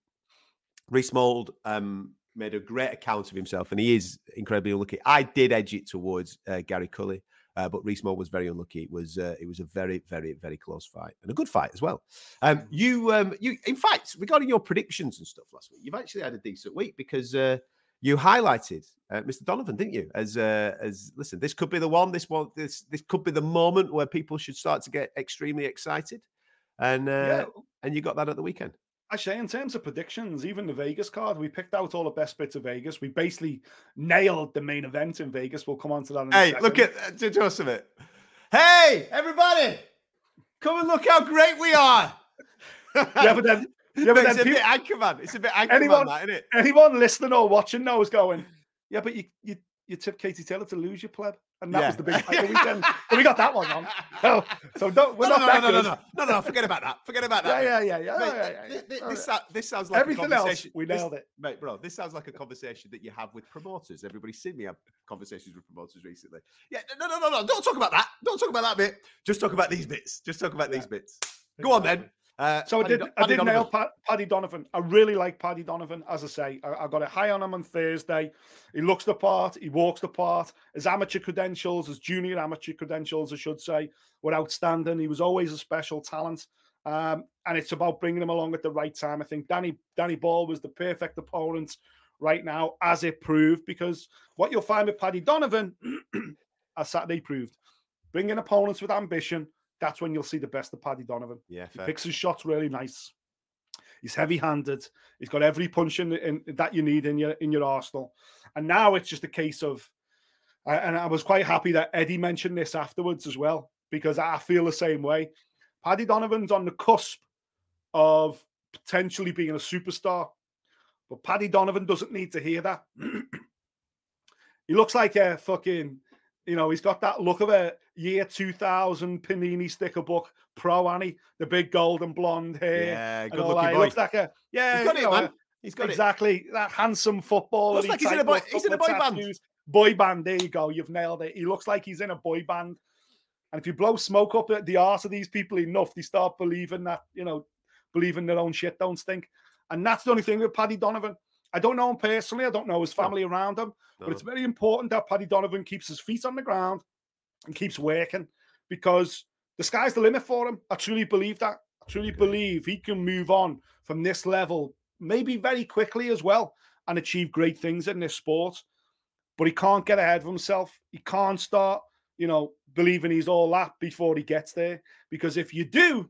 Reece Mould, um, made a great account of himself, and he is incredibly unlucky. I did edge it towards uh, Gary Cully, uh, but Reece Mould was very unlucky. It was uh, it was a very very very close fight and a good fight as well. Um, you um, you in fact regarding your predictions and stuff last week, you've actually had a decent week because uh, you highlighted uh, Mr. Donovan, didn't you? As uh, as listen, this could be the one. This one this this could be the moment where people should start to get extremely excited, and uh, Yeah. and you got that at the weekend. Actually, in terms of predictions, even the Vegas card, we picked out all the best bits of Vegas. We basically nailed the main event in Vegas. We'll come on to that. In a Hey, look at uh, to it? Hey, everybody, come and look how great we are. yeah, but then, yeah, but it's then a people, bit Anchorman. It's a bit Anchorman, Anyone- that, isn't it? anyone listening or watching knows going, yeah, but you you you tipped Katie Taylor to lose your pleb, and that Yeah. was the big fight the weekend. so we got that one wrong. So, so don't, we're no, not no, that no, no, no, no, no, no, forget about that. Forget about that. yeah, mate. yeah, yeah. Mate, oh, yeah, yeah, thi- yeah. This, this sounds like Everything a else, conversation. we this- nailed it. mate, bro. This sounds like a conversation that you have with promoters. Everybody's seen me have conversations with promoters recently. Yeah, no, no, no, no. Don't talk about that. Don't talk about that bit. Just talk about these bits. Just talk about these bits. Go on then. Uh, So I did. Do- I Paddy did nail Donovan. Pat, Paddy Donovan. I really like Paddy Donovan. As I say, I, I got it high on him on Thursday. He looks the part. He walks the part. His amateur credentials, his junior amateur credentials, I should say, were outstanding. He was always a special talent. Um, and it's about bringing him along at the right time. I think Danny Danny Ball was the perfect opponent right now, as it proved. Because what you'll find with Paddy Donovan, as Saturday proved, bringing opponents with ambition. That's when you'll see the best of Paddy Donovan. Yeah, He fair. picks his shots really nice. He's heavy-handed. He's got every punch in, in that you need in your in your arsenal. And now it's just a case of, and I was quite happy that Eddie mentioned this afterwards as well because I feel the same way. Paddy Donovan's on the cusp of potentially being a superstar, but Paddy Donovan doesn't need to hear that. he looks like a fucking, you know, he's got that look of a year 2000 Panini sticker book pro Annie, the big golden blonde hair. Yeah, good looking. He boy. looks like a, yeah, He's got it, know, man. He's got it. exactly that handsome footballer. Looks like he's in a boy- he's in a boy band. Boy band. There you go. You've nailed it. He looks like he's in a boy band. And if you blow smoke up at the arse of these people enough, they start believing that you know, believing their own shit don't stink. And that's the only thing with Paddy Donovan. I don't know him personally. I don't know his family around him, No. but it's very important that Paddy Donovan keeps his feet on the ground and keeps working because the sky's the limit for him. I truly believe that. I truly believe he can move on from this level, maybe very quickly as well, and achieve great things in this sport. But he can't get ahead of himself. He can't start, you know, believing he's all that before he gets there. Because if you do,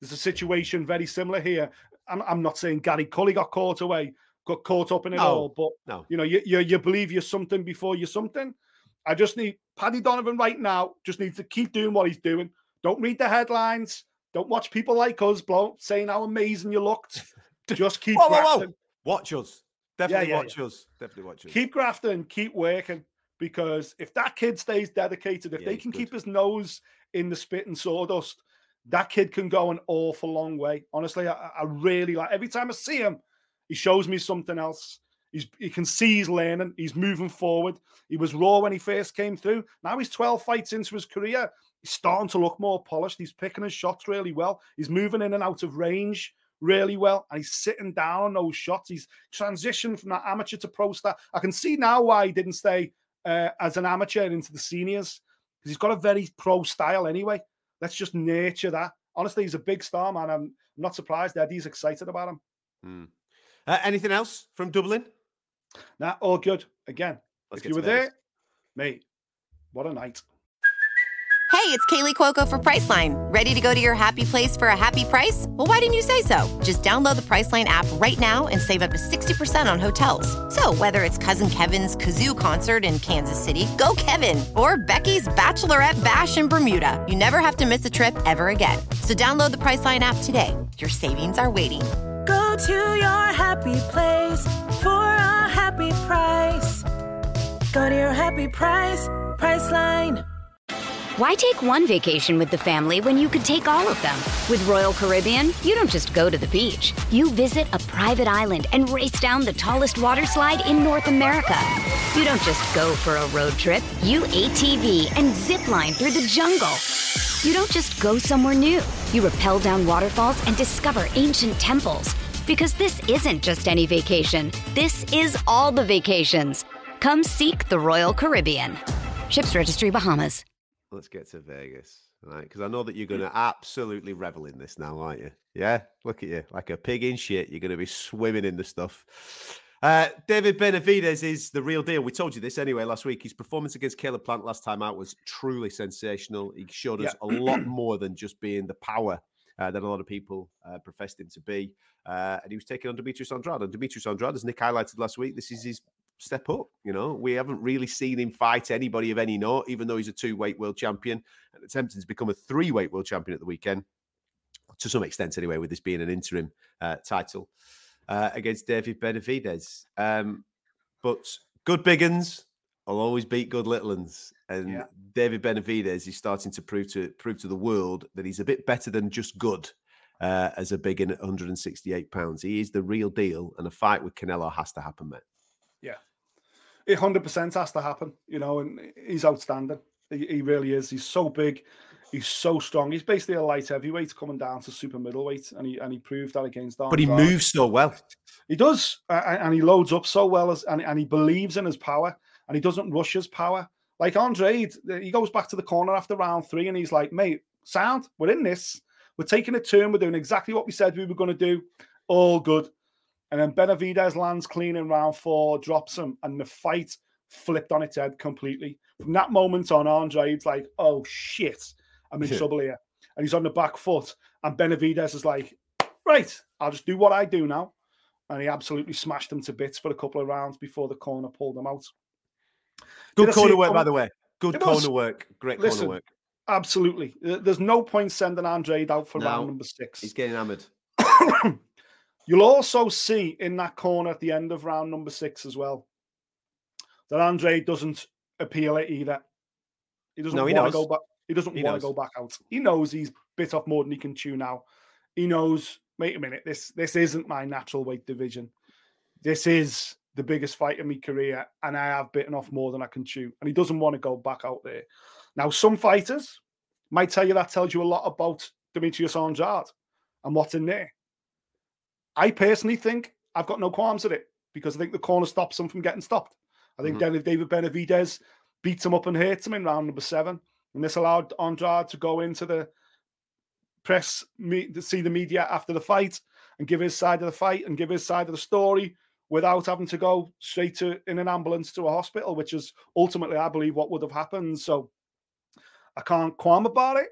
there's a situation very similar here. I'm, I'm not saying Gary Cully got caught away, got caught up in it No, all, but no. you know, you, you you believe you're something before you're something. I just need Paddy Donovan right now. Just needs to keep doing what he's doing. Don't read the headlines. Don't watch people like us blow saying how amazing you looked. Just keep Whoa, whoa, whoa. grafting. Watch us. Definitely yeah, watch us. Definitely watch us. Keep grafting. Keep working. Because if that kid stays dedicated, if Yeah, they can good. keep his nose in the spit and sawdust, that kid can go an awful long way. Honestly, I, I really like. Every time I see him, he shows me something else. He's you can see he's learning. He's moving forward. He was raw when he first came through. Now he's 12 fights into his career. He's starting to look more polished. He's picking his shots really well. He's moving in and out of range really well. And he's sitting down on those shots. He's transitioned from that amateur to pro star. I can see now why he didn't stay uh, as an amateur into the seniors because he's got a very pro style anyway. Let's just nurture that. Honestly, he's a big star, man. I'm not surprised Eddie's excited about him. Hmm. Uh, anything else from Dublin? Nah, all good. Again, Let's if you were there, mate, what a night. Hey, it's Kaley Cuoco for Priceline. Ready to go to your happy place for a happy price? Well, why didn't you say so? Just download the Priceline app right now and save up to 60% on hotels. So, whether it's Cousin Kevin's Kazoo concert in Kansas City, go Kevin, or Becky's Bachelorette Bash in Bermuda, you never have to miss a trip ever again. So, download the Priceline app today. Your savings are waiting. Go to your happy place for a happy price. Go to your happy price, Priceline. Why take one vacation with the family when you could take all of them? With Royal Caribbean, you don't just go to the beach. You visit a private island and race down the tallest water slide in North America. You don't just go for a road trip. You ATV and zip line through the jungle. You don't just go somewhere new. You rappel down waterfalls and discover ancient temples. Because this isn't just any vacation, this is all the vacations. Come seek the Royal Caribbean. Ships Registry Bahamas. Let's get to Vegas, right? Because I know that you're going to absolutely revel in this now, aren't you? Yeah, look at you, like a pig in shit. You're going to be swimming in the stuff. Uh, David Benavidez is the real deal. We told you this anyway last week. His performance against Caleb Plant last time out was truly sensational. He showed us Yeah. a lot more than just being the power uh, that a lot of people uh, professed him to be. Uh, and he was taking on Demetrius Andrade. And Demetrius Andrade, as Nick highlighted last week, this is his step up. You know, we haven't really seen him fight anybody of any note, even though he's a two weight world champion and attempting to become a three weight world champion at the weekend, to some extent anyway, with this being an interim uh, title uh, against David Benavidez. Um, but good big uns will always beat good little uns. And Yeah. David Benavidez is starting to prove to prove to the world that he's a bit better than just good. Uh, as a big in at 168 pounds, he is the real deal, and a fight with Canelo has to happen, mate. Yeah, it hundred percent has to happen, you know, and he's outstanding. He, he really is. He's so big, he's so strong. He's basically a light heavyweight coming down to super middleweight, and he and he proved that against. But he moves so well. He does, uh, and he loads up so well, as and, and he believes in his power, and he doesn't rush his power. Like Andre, he goes back to the corner after round three, and he's like, "Mate, sound, we're in this. We're taking a turn. We're doing exactly what we said we were going to do. All good." And then Benavidez lands clean in round four, drops him, and the fight flipped on its head completely. From that moment on, Andre, Andrade's like, "Oh shit, I'm in Yeah. trouble here," and he's on the back foot, and Benavidez is like, "Right, I'll just do what I do now." and he absolutely smashed him to bits for a couple of rounds before the corner pulled him out. Good corner work, by the way. Good corner work. Great Listen, corner work. Absolutely. There's no point sending Andrade out for No, round number six. He's getting hammered. You'll also see in that corner at the end of round number six as well that Andre doesn't appeal it either. He doesn't No, want to go back. He doesn't He want knows. to go back out. He knows he's bit off more than he can chew now. He knows, wait a minute, this this isn't my natural weight division. This is the biggest fight in my career, and I have bitten off more than I can chew. And he doesn't want to go back out there. Now, some fighters might tell you that tells you a lot about Demetrius Andrade and what's in there. I personally think I've got no qualms with it because I think the corner stops him from getting stopped. I think Mhm. David David Benavidez beats him up and hurts him in round number seven. And this allowed Andrade to go into the press, me, to see the media after the fight and give his side of the fight and give his side of the story without having to go straight to in an ambulance to a hospital, which is ultimately, I believe, what would have happened. So I can't qualm about it,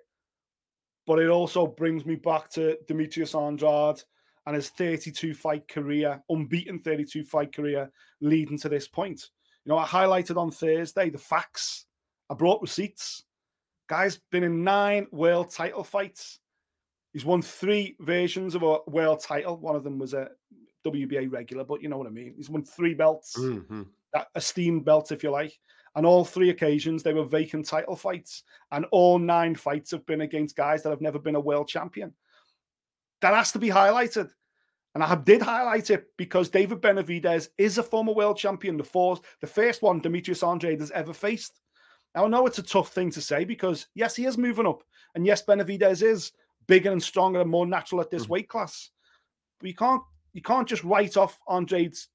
but it also brings me back to Demetrius Andrade and his 32 fight career, unbeaten 32 fight career leading to this point. You know, I highlighted on Thursday the facts. I brought receipts. Guy's been in nine world title fights. He's won three versions of a world title. One of them was a WBA regular, but you know what I mean. He's won three belts, Mhm. that esteemed belt, if you like. And all three occasions they were vacant title fights. And all nine fights have been against guys that have never been a world champion. That has to be highlighted. And I did highlight it because David Benavidez is a former world champion, the fourth, the first one Demetrius Andrade has ever faced. Now, I know it's a tough thing to say because, yes, he is moving up. And yes, Benavidez is bigger and stronger and more natural at this Mhm. weight class. But you can't you can't just write off Andrade's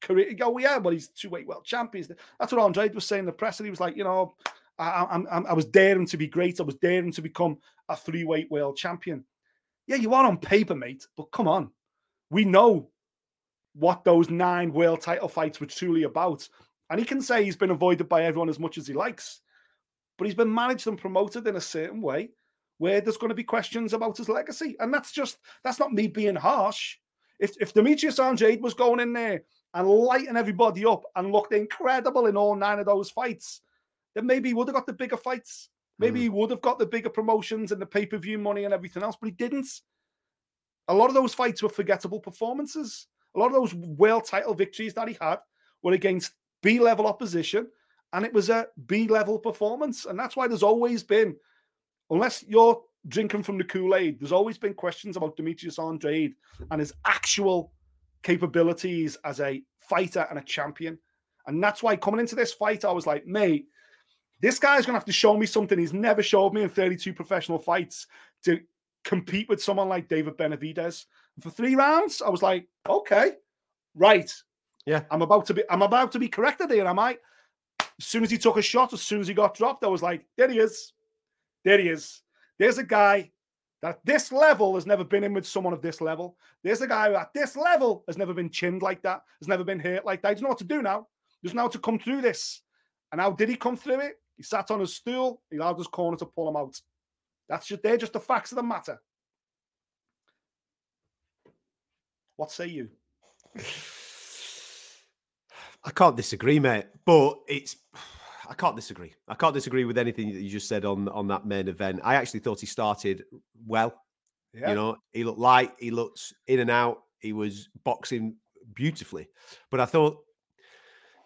career. Well, oh, yeah, well, he's two weight world champions. That's what Andrade was saying in the press. And he was like, you know, I, I, I was daring to be great. I was daring to become a three weight world champion. Yeah, you are on paper, mate, but come on. We know what those nine world title fights were truly about. And he can say he's been avoided by everyone as much as he likes, but he's been managed and promoted in a certain way where there's going to be questions about his legacy. And that's just, that's not me being harsh. If, if Demetrius Andrade was going in there and lighting everybody up and looked incredible in all nine of those fights, then maybe he would have got the bigger fights. Maybe Mhm. he would have got the bigger promotions and the pay per view money and everything else, but he didn't. A lot of those fights were forgettable performances. A lot of those world title victories that he had were against B level opposition, and it was a B level performance. And that's why there's always been, unless you're drinking from the Kool Aid, there's always been questions about Demetrius Andrade and his actual capabilities as a fighter and a champion. And that's why coming into this fight, I was like, mate, this guy's going to have to show me something he's never showed me in 32 professional fights to compete with someone like David Benavidez. for three rounds, I was like, okay, right. Yeah. I'm about to be I'm about to be corrected here, am I? As soon as he took a shot, as soon as he got dropped, I was like, there he is. There he is. There's a guy that this level has never been in with someone of this level. There's a guy who at this level has never been chinned like that, has never been hurt like that. He doesn't know what to do now. He doesn't know how to come through this. And how did he come through it? He sat on his stool, he allowed his corner to pull him out. That's just they're just the facts of the matter. What say you? I can't disagree, mate. But it's I can't disagree. I can't disagree with anything that you just said on on that main event. I actually thought he started well. Yeah. You know, he looked light, he looked in and out, he was boxing beautifully. But I thought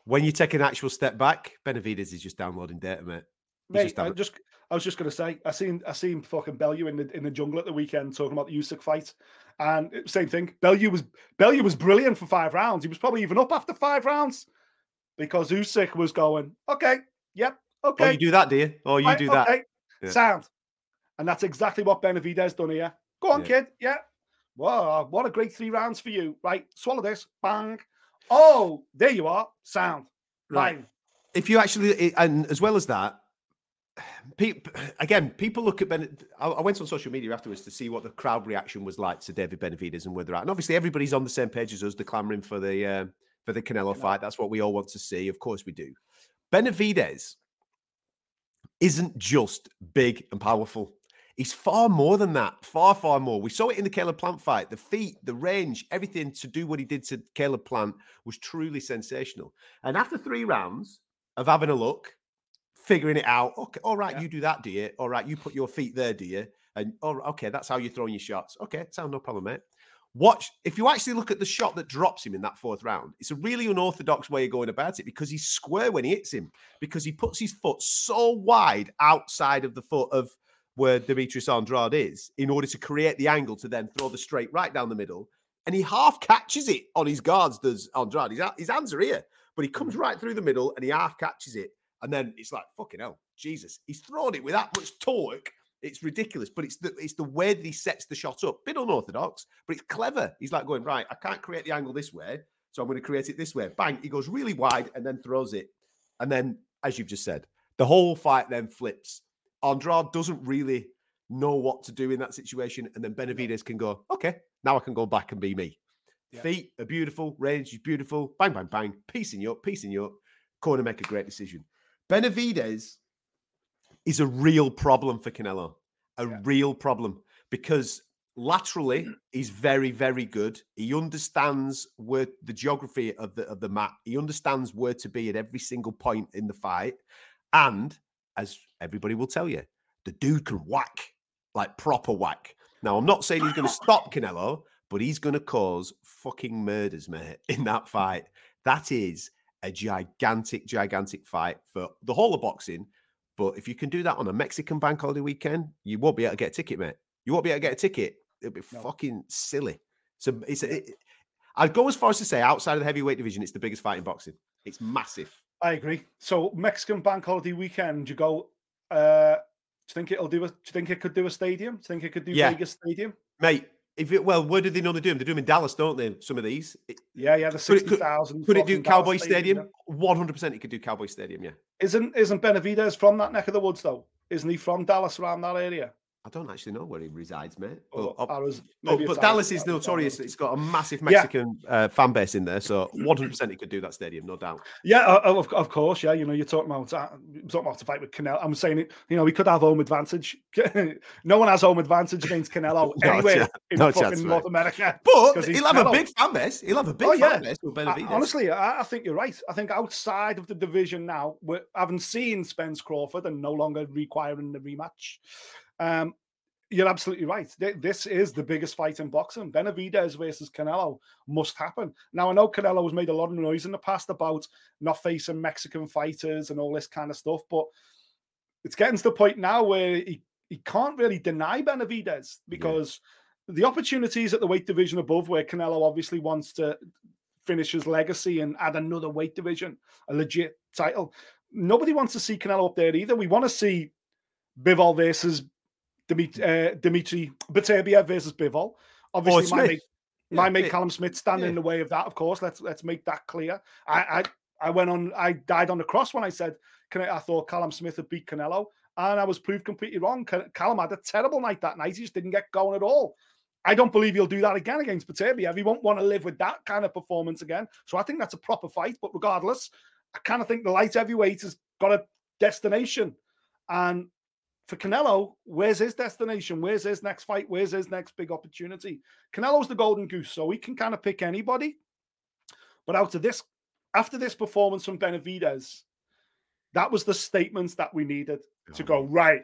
when you take an actual step back, Benavidez is just downloading data, mate. Mate, just I just I was just gonna say I seen I seen fucking Bellew in the in the jungle at the weekend talking about the Usyk fight, and same thing. Bellew was Bellew was brilliant for five rounds. He was probably even up after five rounds because Usyk was going okay, yep, Oh, okay, you do that, do you? Or you right, do that. Yeah. sound, and that's exactly what Benavidez done here. Go on, Yeah. kid, yeah. Whoa, what a great three rounds for you. Right, swallow this, bang. Oh, there you are, sound, Right. right. if you actually and as well as that people again people look at ben I, I went on social media afterwards to see what the crowd reaction was like to david benavidez and where they're at and obviously everybody's on the same page as us they're clamoring for the uh, for the canelo fight that's what we all want to see of course we do benavidez isn't just big and powerful He's far more than that. Far, far more. We saw it in the Caleb Plant fight. The feet, the range, everything to do what he did to Caleb Plant was truly sensational. And after three rounds of having a look, figuring it out, okay, all right, Yeah. you do that, do you? All right, you put your feet there, do you? And oh, okay, that's how you're throwing your shots. Okay, sound no problem, mate. Watch if you actually look at the shot that drops him in that fourth round, it's a really unorthodox way of going about it because he's square when he hits him, because he puts his foot so wide outside of the foot of where Demetrius Andrade is in order to create the angle to then throw the straight right down the middle. And he half catches it on his guards, does Andrade. His, hands are here, but he comes right through the middle and he half catches it. And then it's like, fucking hell, Jesus. He's thrown it with that much torque. It's ridiculous, but it's the it's the way that he sets the shot up. Bit unorthodox, but it's clever. He's like going, right, I can't create the angle this way, so I'm going to create it this way. Bang, he goes really wide and then throws it. And then, as you've just said, the whole fight then flips. Andrade doesn't really know what to do in that situation. And then Benavidez can go, okay, now I can go back and be me. Yeah. Feet are beautiful, range is beautiful. Bang, bang, bang. Piecing you up, piecing you up. Corner make a great decision. Benavidez is a real problem for Canelo, a Yeah. real problem because laterally he's very, very good. He understands where the geography of the of the map. He understands where to be at every single point in the fight. And as everybody will tell you, the dude can whack like proper whack. Now, I'm not saying he's going to stop Canelo, but he's going to cause fucking murders, mate, in that fight. That is a gigantic, gigantic fight for the whole of boxing. But if you can do that on a Mexican bank holiday weekend, you won't be able to get a ticket, mate. You won't be able to get a ticket. It'll be No. fucking silly. So it's. It, I'd go as far as to say, outside of the heavyweight division, it's the biggest fight in boxing. It's massive. I agree. So Mexican bank holiday weekend, you go. Uh, do you think it'll do a? Do you think it could do a stadium? Do you think it could do Yeah. Vegas Stadium? Mate, if it well, where do they normally do them? They do them in Dallas, don't they? Some of these. Yeah, yeah. The sixty could- Could it do Cowboy Stadium? One hundred percent, it could do Cowboy Stadium. Yeah, Isn't isn't Benavidez from that neck of the woods though? Isn't he from Dallas around that area? I don't actually know where he resides, mate. Or But, but- but Dallas is notorious. It's got a massive Yeah. Mexican uh, fan base in there, so one hundred percent, he could do that stadium, no doubt. Yeah, of, of course. Yeah, you know, you're talking about uh, talking about to fight with Canelo. I'm saying it. You know, we could have home advantage. no one has home advantage against Canelo No anywhere chance- in no fucking chance, North. America. But he'll have a big fan base. He'll have a big Oh, yeah. fan base with I- honestly, I, I think you're right. I think outside of the division now, we haven't seen Spence Crawford and no longer requiring the rematch. Um, you're absolutely right. This is the biggest fight in boxing. Benavidez versus Canelo must happen. Now, I know Canelo has made a lot of noise in the past about not facing Mexican fighters and all this kind of stuff, but it's getting to the point now where he, he can't really deny Benavidez because the opportunities at the weight division above, where Canelo obviously wants to finish his legacy and add another weight division, a legit title. Nobody wants to see Canelo up there either. We want to see Bivol versus Dimitri, uh, Dimitri Beterbiev versus Bivol. Obviously, my mate, My Yeah, mate it- Callum Smith standing in the way of that, of course. Let's let's make that clear. I I, I went on, I died on the cross when I said I thought Callum Smith had beat Canelo, and I was proved completely wrong. Ca- Callum had a terrible night that night. He just didn't get going at all. I don't believe he'll do that again against Beterbiev. He won't want to live with that kind of performance again. So I think that's a proper fight. But regardless, I kind of think the light heavyweight has got a destination. And for Canelo, where's his destination? Where's his next fight? Where's his next big opportunity? Canelo's the golden goose, so he can kind of pick anybody. But out of this, after this performance from Benavidez, that was the statements that we needed to go, right,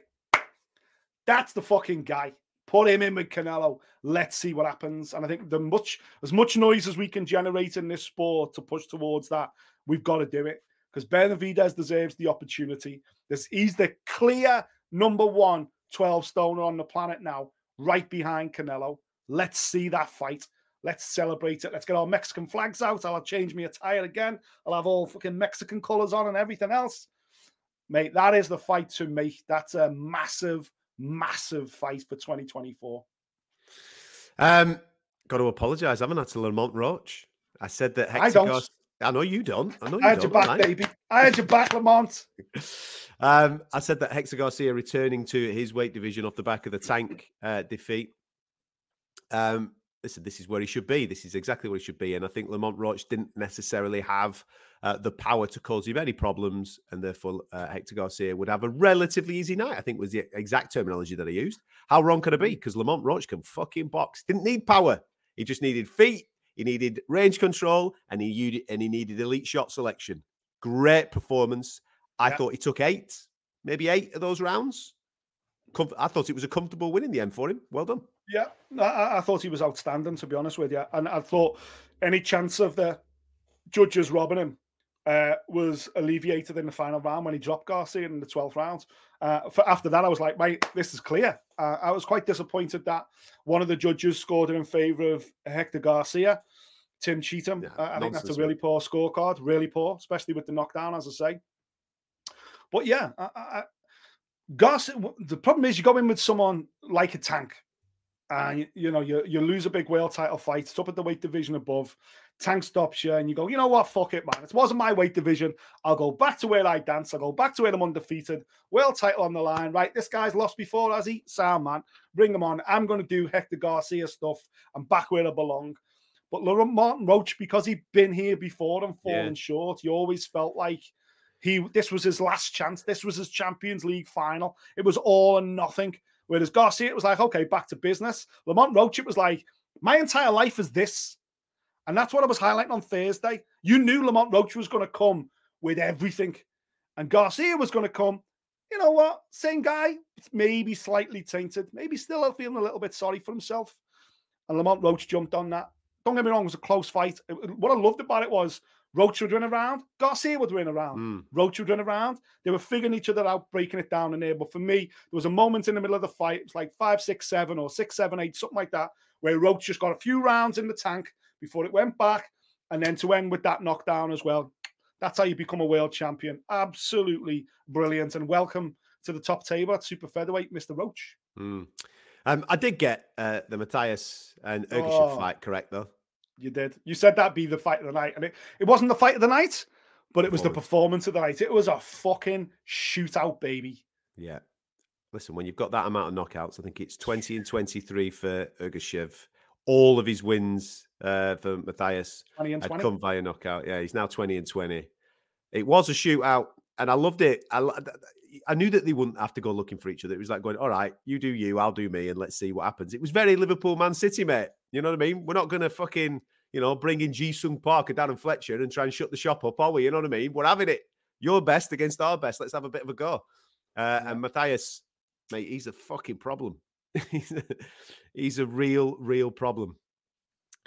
that's the fucking guy. Put him in with Canelo. Let's see what happens. And I think the much as much noise as we can generate in this sport to push towards that, we've got to do it because Benavidez deserves the opportunity. This he's the clear number one 12 stoner on the planet now, right behind Canelo. Let's see that fight. Let's celebrate it. Let's get our Mexican flags out. I'll change my attire again. I'll have all fucking Mexican colors on and everything else. Mate, that is the fight to me. That's a massive, massive fight for 2024. Um, got to apologise, haven't I, to Lamont Roach? I said that Hector I don't. I know you don't. I know you I had don't. your back, baby. I had your back, Lamont. Um, I said that Hector Garcia returning to his weight division off the back of the tank uh, defeat. Um, listen, this is where he should be. This is exactly where he should be. And I think Lamont Roach didn't necessarily have uh, the power to cause him any problems, and therefore uh, Hector Garcia would have a relatively easy night. I think was the exact terminology that I used. How wrong could I be? Because Lamont Roach can fucking box. Didn't need power. He just needed feet. He needed range control, and he and he needed elite shot selection. Great performance. I Yeah. thought he took eight, maybe eight of those rounds. Comf- I thought it was a comfortable win in the end for him. Well done. Yeah, I- I, thought he was outstanding, to be honest with you. And I thought any chance of the judges robbing him uh, was alleviated in the final round when he dropped Garcia in the 12th round. Uh, for, after that, I was like, mate, this is clear. Uh, I was quite disappointed that one of the judges scored it in favor of Hector Garcia, Tim Cheatham. Yeah, Uh, I think that's a really poor scorecard, really poor, especially with the knockdown, as I say. But yeah, I, I, I- Garcia, the problem is you go in with someone like a tank, and you, you know you you lose a big world title fight. It's up at the weight division above. Tank stops you, and you go, you know what? Fuck it, man. It wasn't my weight division. I'll go back to where I dance. I'll go back to where I'm undefeated. World title on the line, right? This guy's lost before, has he? Sound man, bring him on. I'm going to do Hector Garcia stuff. I'm back where I belong. But Laurent Martin Roach, because he'd been here before and fallen Yeah. short, he always felt like he this was his last chance. This was his Champions League final. It was all and nothing. Whereas Garcia, it was like, okay, back to business. Lamont Roach, it was like, my entire life is this. And that's what I was highlighting on Thursday. You knew Lamont Roach was going to come with everything. And Garcia was going to come, you know what? Same guy, maybe slightly tainted, maybe still feeling a little bit sorry for himself. And Lamont Roach jumped on that. Don't get me wrong, it was a close fight. What I loved about it was Roach would win around, Garcia would win around. Mm. Roach would run around. They were figuring each other out, breaking it down in there. But for me, there was a moment in the middle of the fight. It was like five, six, seven, or six, seven, eight, something like that, where Roach just got a few rounds in the tank before it went back, and then to end with that knockdown as well. That's how you become a world champion. Absolutely brilliant, and welcome to the top table at super featherweight, Mr. Roach. Mm. Um, I did get uh, the Matthias and Ergashev Oh. fight correct though. You did. You said that'd be the fight of the night, and it, it wasn't the fight of the night, but it was the performance of the night. It was a fucking shootout, baby. Yeah. Listen, when you've got that amount of knockouts, I think it's 20 and 23 for Ergashev. All of his wins uh, for Matthias 20 and had 20. come via knockout. Yeah, he's now 20 and 20. It was a shootout, and I loved it. I, I knew that they wouldn't have to go looking for each other. It was like going, all right, you do you, I'll do me, and let's see what happens. It was very Liverpool Man City, mate. You know what I mean? We're not going to fucking, you know, bring in Ji-Sung Park and Darren Fletcher and try and shut the shop up, are we? You know what I mean? We're having it. Your best against our best. Let's have a bit of a go. Uh, And Matthias, mate, he's a fucking problem. he's, a, he's a real, real problem.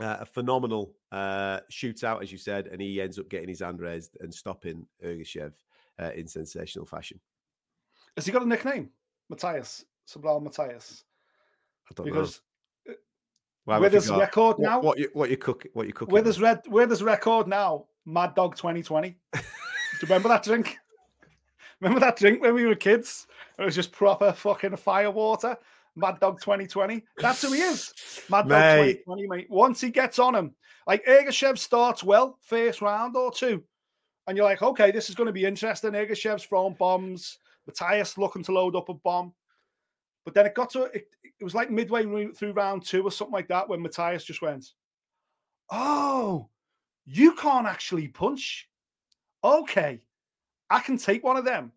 Uh, a phenomenal uh, shootout, as you said, and he ends up getting his hand raised and stopping Ergashev uh, in sensational fashion. Has he got a nickname? Matthias. Sabral Matthias. I don't Because know. Why with you got- record now, what you what you cook what you cooking? with his red with his record now, Mad Dog 2020. Do you remember that drink? Remember that drink when we were kids? It was just proper fucking fire water. Mad Dog 2020. That's who he is. Mad Dog 2020, mate. Once he gets on him, like Ergashev starts well, first round or two, and you're like, okay, this is going to be interesting. Ergashev's throwing bombs, Matthias looking to load up a bomb. But then it got to it, it was like midway through round two or something like that when Matthias just went, Oh, you can't actually punch. Okay, I can take one of them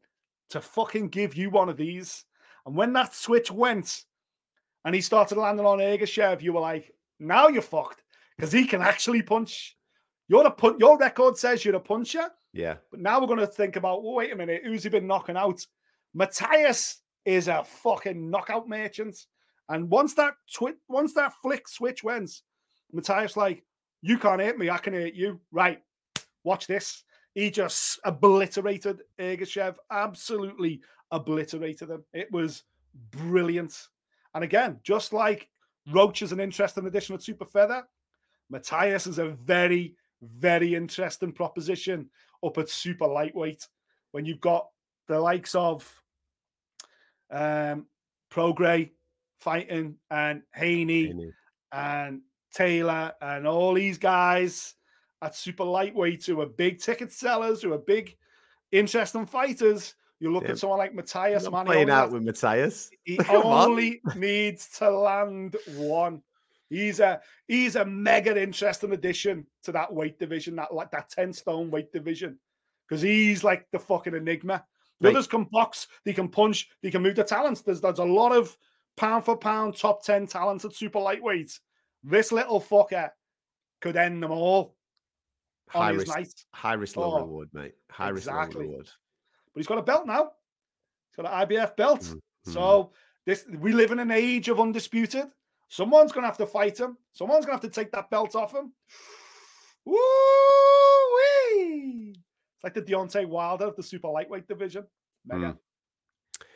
to fucking give you one of these. And when that switch went and he started landing on Ergashev, you were like, now you're fucked because he can actually punch. You're a pun- your record says you're a puncher, Yeah. but now we're going to think about, well, wait a minute, who's he been knocking out? Matthias is a fucking knockout merchant. And once that twi- once that flick switch went, Matthias like, you can't hit me, I can hit you. Right, watch this. He just obliterated Ergashev, absolutely obliterated him. It was brilliant. And again, just like Roach is an interesting addition at Super Feather, Matthias is a very, very interesting proposition up at super lightweight when you've got the likes of um Prograis fighting and Haney and Taylor and all these guys at super lightweight who are big ticket sellers, who are big, interesting fighters. You look Yeah. at someone like Matthias, Not man. playing out with Matthias. he only needs to land one. He's a he's a mega interesting addition to that weight division, that like that 10 stone weight division. Because he's like the fucking enigma. The Right. others can box, they can punch, they can move the talents. There's there's a lot of pound for pound top 10 talents at super lightweight. This little fucker could end them all High risk, night. high risk, low Oh, reward, mate. High risk, exactly. low reward. But he's got a belt now. He's got an IBF belt. Mhm. So this we live in an age of undisputed. Someone's gonna have to fight him. Someone's gonna have to take that belt off him. Woo like the Deontay Wilder of the super lightweight division. Mega. Mm.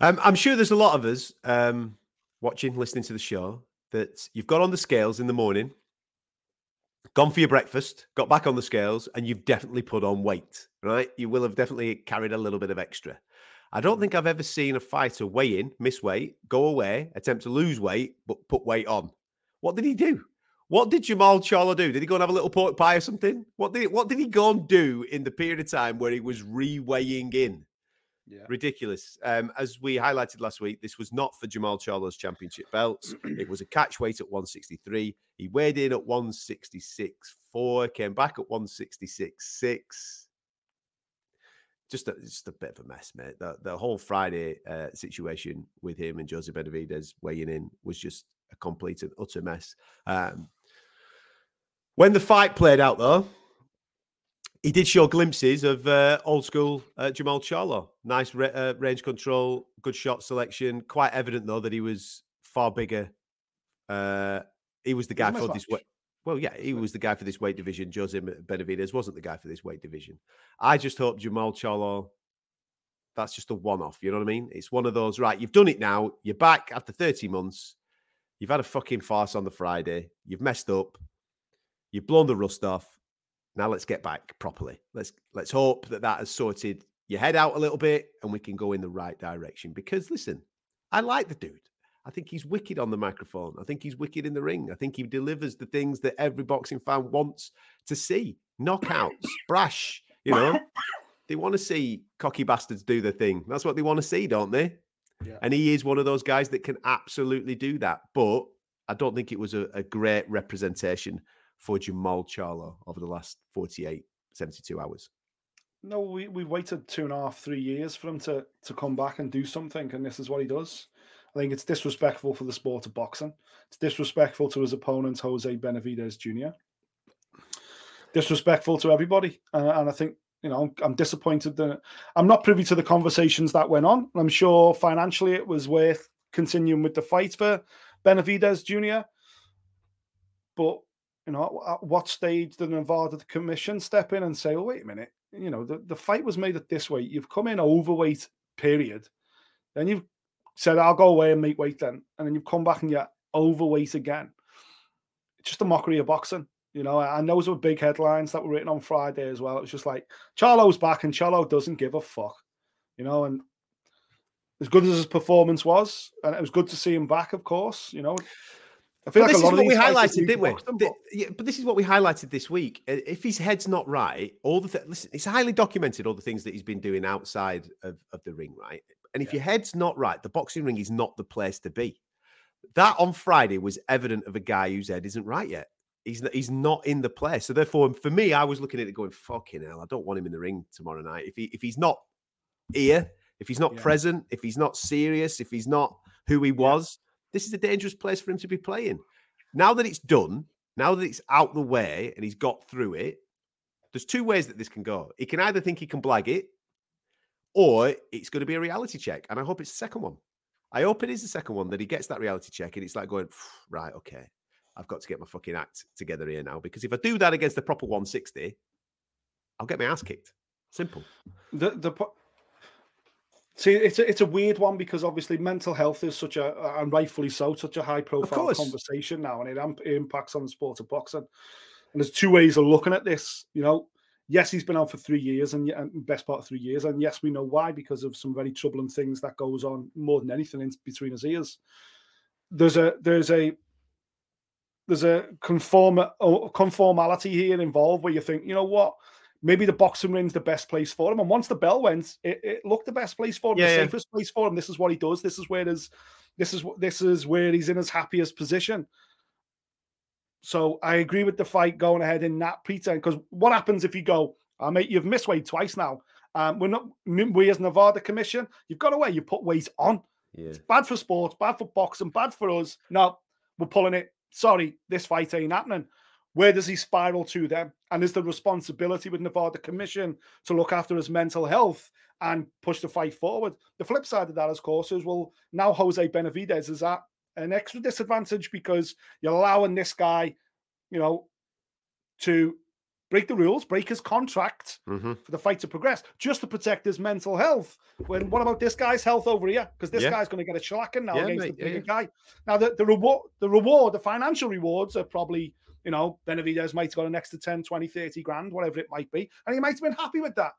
Um, I'm sure there's a lot of us um, watching, listening to the show that you've got on the scales in the morning, gone for your breakfast, got back on the scales, and you've definitely put on weight, right? You will have definitely carried a little bit of extra. I don't think I've ever seen a fighter weigh in, miss weight, go away, attempt to lose weight, but put weight on. What did he do? What did Jermall Charlo do? Did he go and have a little pork pie or something? What did what did he go and do in the period of time where he was re-weighing in? Yeah. Ridiculous. Um, as we highlighted last week, this was not for Jermall Charlo's championship belts. it was a catch weight at 163. He weighed in at 166.4, came back at 166.6. Just a, just a bit of a mess, mate. The, the whole Friday uh, situation with him and Jose Benavidez weighing in was just a complete and utter mess. Um, when the fight played out, though, he did show glimpses of uh, old school uh, Jermall Charlo. Nice ra- uh, range control, good shot selection. Quite evident though that he was far bigger. Uh, he was the guy for this weight. Well, yeah, he was the guy for this weight division. Jose Benavidez wasn't the guy for this weight division. I just hope Jermall Charlo. That's just a one-off. You know what I mean? It's one of those. Right, you've done it now. You're back after 30 months. You've had a fucking farce on the Friday. You've messed up. You've blown the rust off. Now let's get back properly. Let's let's hope that that has sorted your head out a little bit and we can go in the right direction. Because listen, I like the dude. I think he's wicked on the microphone. I think he's wicked in the ring. I think he delivers the things that every boxing fan wants to see: knockouts, brash. You know, they want to see cocky bastards do the thing. That's what they want to see, don't they? Yeah. And he is one of those guys that can absolutely do that. But I don't think it was a, a great representation for Jermall Charlo over the last 48, 72 hours. No, we, we waited two and a half, three years for him to to come back and do something, and this is what he does. I think it's disrespectful for the sport of boxing. It's disrespectful to his opponent, Jose Benavidez Jr. Disrespectful to everybody, and, I think you know I'm, I'm disappointed that I'm not privy to the conversations that went on. I'm sure financially it was worth continuing with the fight for Benavidez Jr. But you know, at what stage did Nevada the Commission step in and say, "Oh, wait a minute, you know, the, the fight was made at this weight. You've come in overweight, period. Then you've said, I'll go away and make weight then. And then you've come back and you're overweight again. It's just a mockery of boxing. You know, and those were big headlines that were written on Friday as well. It was just like, Charlo's back and Charlo doesn't give a fuck. You know, and as good as his performance was, and it was good to see him back. Of course, you know. I feel But like this a lot is of what we highlighted, didn't we? them, Th- but- yeah, but this is what we highlighted this week. If his head's not right, all the th- listen, it's highly documented all the things that he's been doing outside of, of the ring, right? And if your head's not right, the boxing ring is not the place to be. That on Friday was evident of a guy whose head isn't right yet. He's n- he's not in the place. So therefore, um, for me, I was looking at it going, "Fucking hell, I don't want him in the ring tomorrow night." If he if he's not here, if he's not Yeah. present, if he's not serious, if he's not who he was, this is a dangerous place for him to be playing. Now that it's done, now that it's out the way and he's got through it, there's two ways that this can go. He can either think he can blag it, or it's going to be a reality check. And I hope it's the second one. I hope it is the second one that he gets that reality check and it's like going, right, okay, I've got to get my fucking act together here now. Because if I do that against the proper 160, I'll get my ass kicked. Simple. the the see it's a, it's a weird one because obviously mental health is such a and rightfully so such a high profile conversation now and it, impacts on the sport of boxing. And there's two ways of looking at this you know. Yes he's been out for three years and, and best part of three years and yes we know why because of some very troubling things that goes on more than anything in between his ears. There's a there's a there's a conform conformality here involved where you think you know what maybe the boxing ring's the best place for him. And once the bell went, it, it looked the best place for him, Yeah, the yeah. safest place for him. This is what he does. This is where his, this is this is where he's in his happiest position. So I agree with the fight going ahead in that pretense. Because what happens if you go, oh, mate, you've missed weight twice now. Um, we're not we as Nevada Commission, you've got away, you put weight on. Yeah. It's bad for sports, bad for boxing, bad for us. No, we're pulling it. Sorry, this fight ain't happening. Where does he spiral to then? And is the responsibility with Nevada Commission to look after his mental health and push the fight forward? The flip side of that, of course, is well, now Jose Benavidez is at an extra disadvantage because you're allowing this guy, you know, to break the rules, break his contract hmm for the fight to progress, just to protect his mental health. When what about this guy's health over here? Because this Yeah. guy's going to get a shellacking now Yeah, against mate, the yeah, bigger guy. Now the, the reward, the reward, the financial rewards are probably, you know, Benavidez might have got an extra 10, 20, 30 grand, whatever it might be. And he might have been happy with that.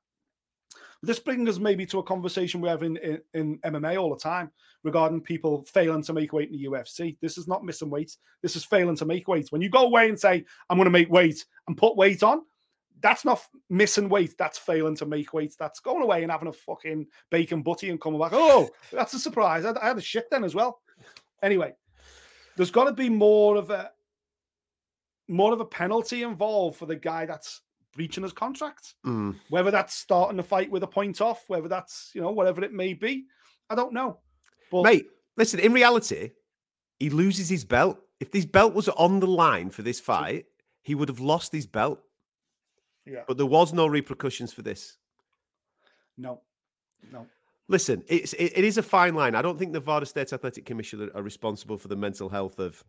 This brings us maybe to a conversation we have in, in, in MMA all the time regarding people failing to make weight in the UFC. This is not missing weight. This is failing to make weight. When you go away and say, I'm going to make weight and put weight on, that's not missing weight. That's failing to make weight. That's going away and having a fucking bacon butty and coming back. Oh, that's a surprise. I, I had a shit then as well. Anyway, there's got to be more of a more of a penalty involved for the guy that's breaching his contract. Mm. Whether that's starting the fight with a point off, whether that's you know whatever it may be, I don't know. But Mate, listen, in reality, he loses his belt. If this belt was on the line for this fight, he would have lost his belt. yeah, But there was no repercussions for this. no, no. Listen, it's it, it is a fine line. I don't think the Nevada State Athletic Commission are- are responsible for the mental health of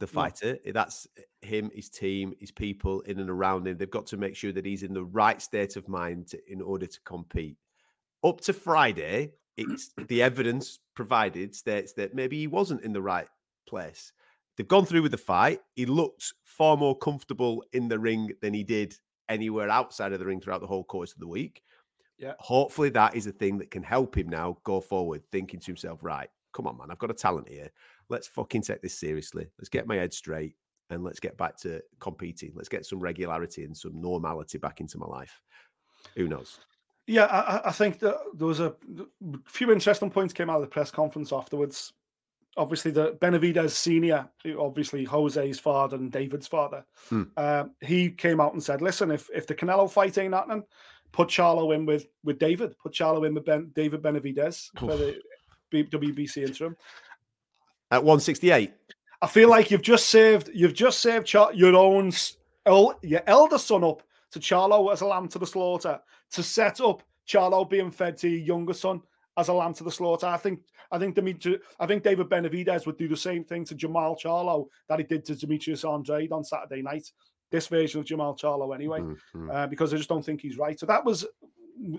the fighter. Eh, that's eh, him, his team, his people in and around him. They've got to make sure that he's in the right state of mind to, in order to compete. Up to Friday, it's the evidence provided states that maybe he wasn't in the right place. They've gone through with the fight. He looked far more comfortable in the ring than he did anywhere outside of the ring throughout the whole course of the week. Yeah. Hopefully, that is a thing that can help him now go forward, thinking to himself, right, come on, man, I've got a talent here. Let's fucking take this seriously. Let's get my head straight and let's get back to competing. Let's get some regularity and some normality back into my life. Who knows? Yeah, I, I- think that there was a few interesting points came out of the press conference afterwards. Obviously, the Benavidez Senior, obviously Jose's father and David's father, Hmm. um, he came out and said, "Listen, if if the Canelo fight ain't happening, put Charlo in with with David. Put Charlo in with ben, David Benavidez for the WBC interim." At 168, I feel like you've just saved you've just saved Char- your own your elder son up to Charlo as a lamb to the slaughter to set up Charlo being fed to your younger son as a lamb to the slaughter. I think I think Dimitri, I think David Benavidez would do the same thing to Jermall Charlo that he did to Demetrius Andrade on Saturday night. This version of Jermall Charlo, anyway, Mm, mm. uh, because I just don't think he's right. So that was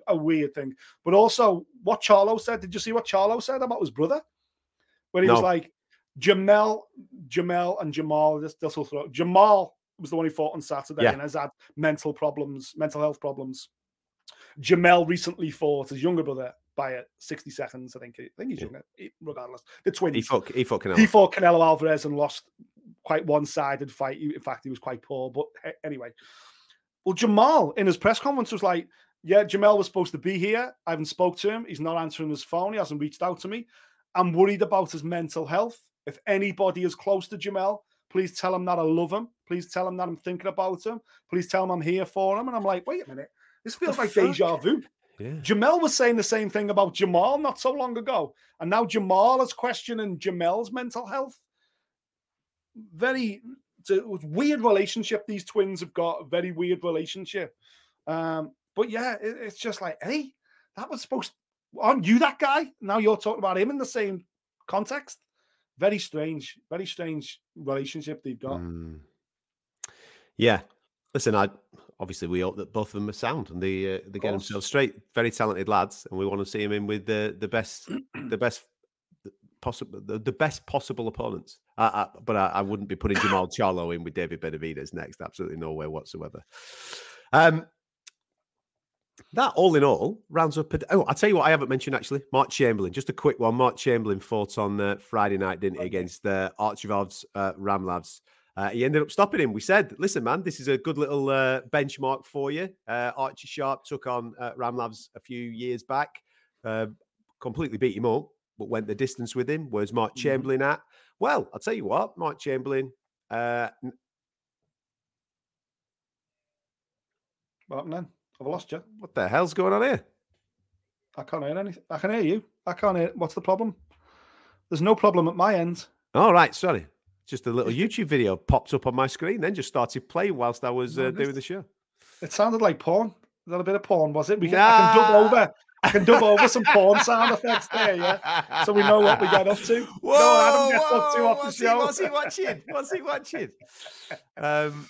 a weird thing. But also, what Charlo said. Did you see what Charlo said about his brother? Where he was like, Jermell, Jermell, and Jermall. This this will throw. Jermall was the one who fought on Saturday Yeah. and has had mental problems, mental health problems. Jermell recently fought his younger brother by it, 60 seconds. I think. I think he's younger. Regardless, the twins. He fought. He fought Canelo. He fought Canelo Alvarez and lost quite one-sided fight. In fact, he was quite poor. But anyway, well, Jermall in his press conference was like, "Yeah, Jermell was supposed to be here. I haven't spoke to him. He's not answering his phone. He hasn't reached out to me. I'm worried about his mental health. If anybody is close to Jermell, please tell him that I love him. Please tell him that I'm thinking about him. Please tell him I'm here for him." And I'm like, "Wait a minute, this feels The like fuck? deja vu." Yeah. Jermell was saying the same thing about Jermall not so long ago. And now Jermall is questioning Jermell's mental health. Very weird relationship these twins have got, a very weird relationship. Um, but yeah, it- it's just like, hey, that was supposed aren't you that guy? Now you're talking about him in the same context. Very strange, very strange relationship they've got. Mm. Yeah. Listen, I obviously we hope that both of them are sound and they uh, they get themselves straight. Very talented lads, and we want to see them in with the the best the best possible the, the best possible opponents. I, I, but I, I wouldn't be putting Jermall Charlo in with David Benavidez next. Absolutely no way whatsoever. Um, that all in all rounds up. A, oh, I'll tell you what I haven't mentioned actually. Mark Chamberlain, just a quick one. Mark Chamberlain fought on uh, Friday night, didn't he, against the uh, Archivard's uh, Ramlavs. Uh, he ended up stopping him. We said, listen, man, this is a good little uh, benchmark for you. Uh, Archie Sharp took on uh, Ramlavs a few years back, uh, completely beat him up, but went the distance with him. Where's Mark Mhm. Chamberlain at? Well, I'll tell you what, Mark Chamberlain. Uh, What happened then? I've lost you. what the hell's going on here? I can't hear anything. I can hear you. I can't hear. What's the problem? There's no problem at my end. All right, sorry. Just a little YouTube video popped up on my screen, then just started playing whilst I was uh, doing the show. It sounded like porn. Is that a bit of porn? Was it? We can, I can dub over. I can dub over some porn sound effects there, yeah. So we know what we get up to. Whoa, no, Adam gets up to whoa, off the show. He, what's he watching? What's he watching? Um,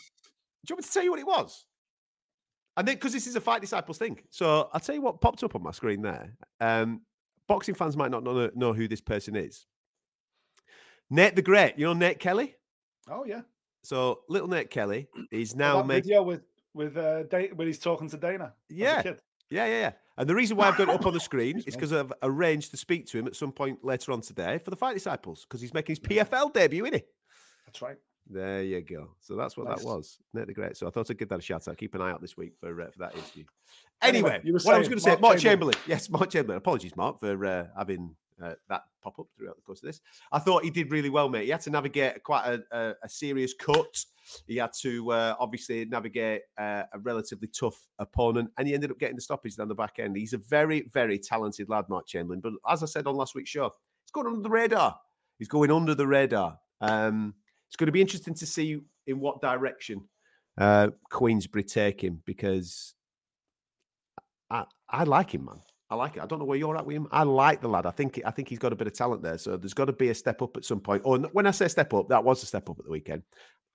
do you want me to tell you what it was? And then, because this is a Fight Disciples thing. So I'll tell you what popped up on my screen there. Um, boxing fans might not know, know who this person is. Nate the Great. You know Nate Kelly? Oh yeah. So little Nate Kelly is now making. video with with uh, when he's talking to Dana. Yeah. Yeah, yeah, yeah. And the reason why I've got it up on the screen is because I've arranged to speak to him at some point later on today for the Fight Disciples because he's making his PFL debut, isn't he? That's right. There you go. So that's what Nice. that was. Nate the Great. So I thought I'd give that a shout out. Keep an eye out this week for uh, for that interview. Anyway, Anyway, what I was going to say, Mark Mark Chamberlain. Chamberlain. Yes, Mark Chamberlain. Apologies, Mark, for uh, having uh, that pop up throughout the course of this. I thought he did really well, mate. He had to navigate quite a, a, a serious cut. He had to uh, obviously navigate uh, a relatively tough opponent, and he ended up getting the stoppage down the back end. He's a very, very talented lad, Mark Chamberlain. But as I said on last week's show, he's going under the radar. He's going under the radar. Um, it's going to be interesting to see in what direction uh, Queensberry take him because I, I like him, man. I like it. I don't know where you're at with him. I like the lad. I think I think he's got a bit of talent there. So there's got to be a step up at some point. Or n- when I say step up, that was a step up at the weekend.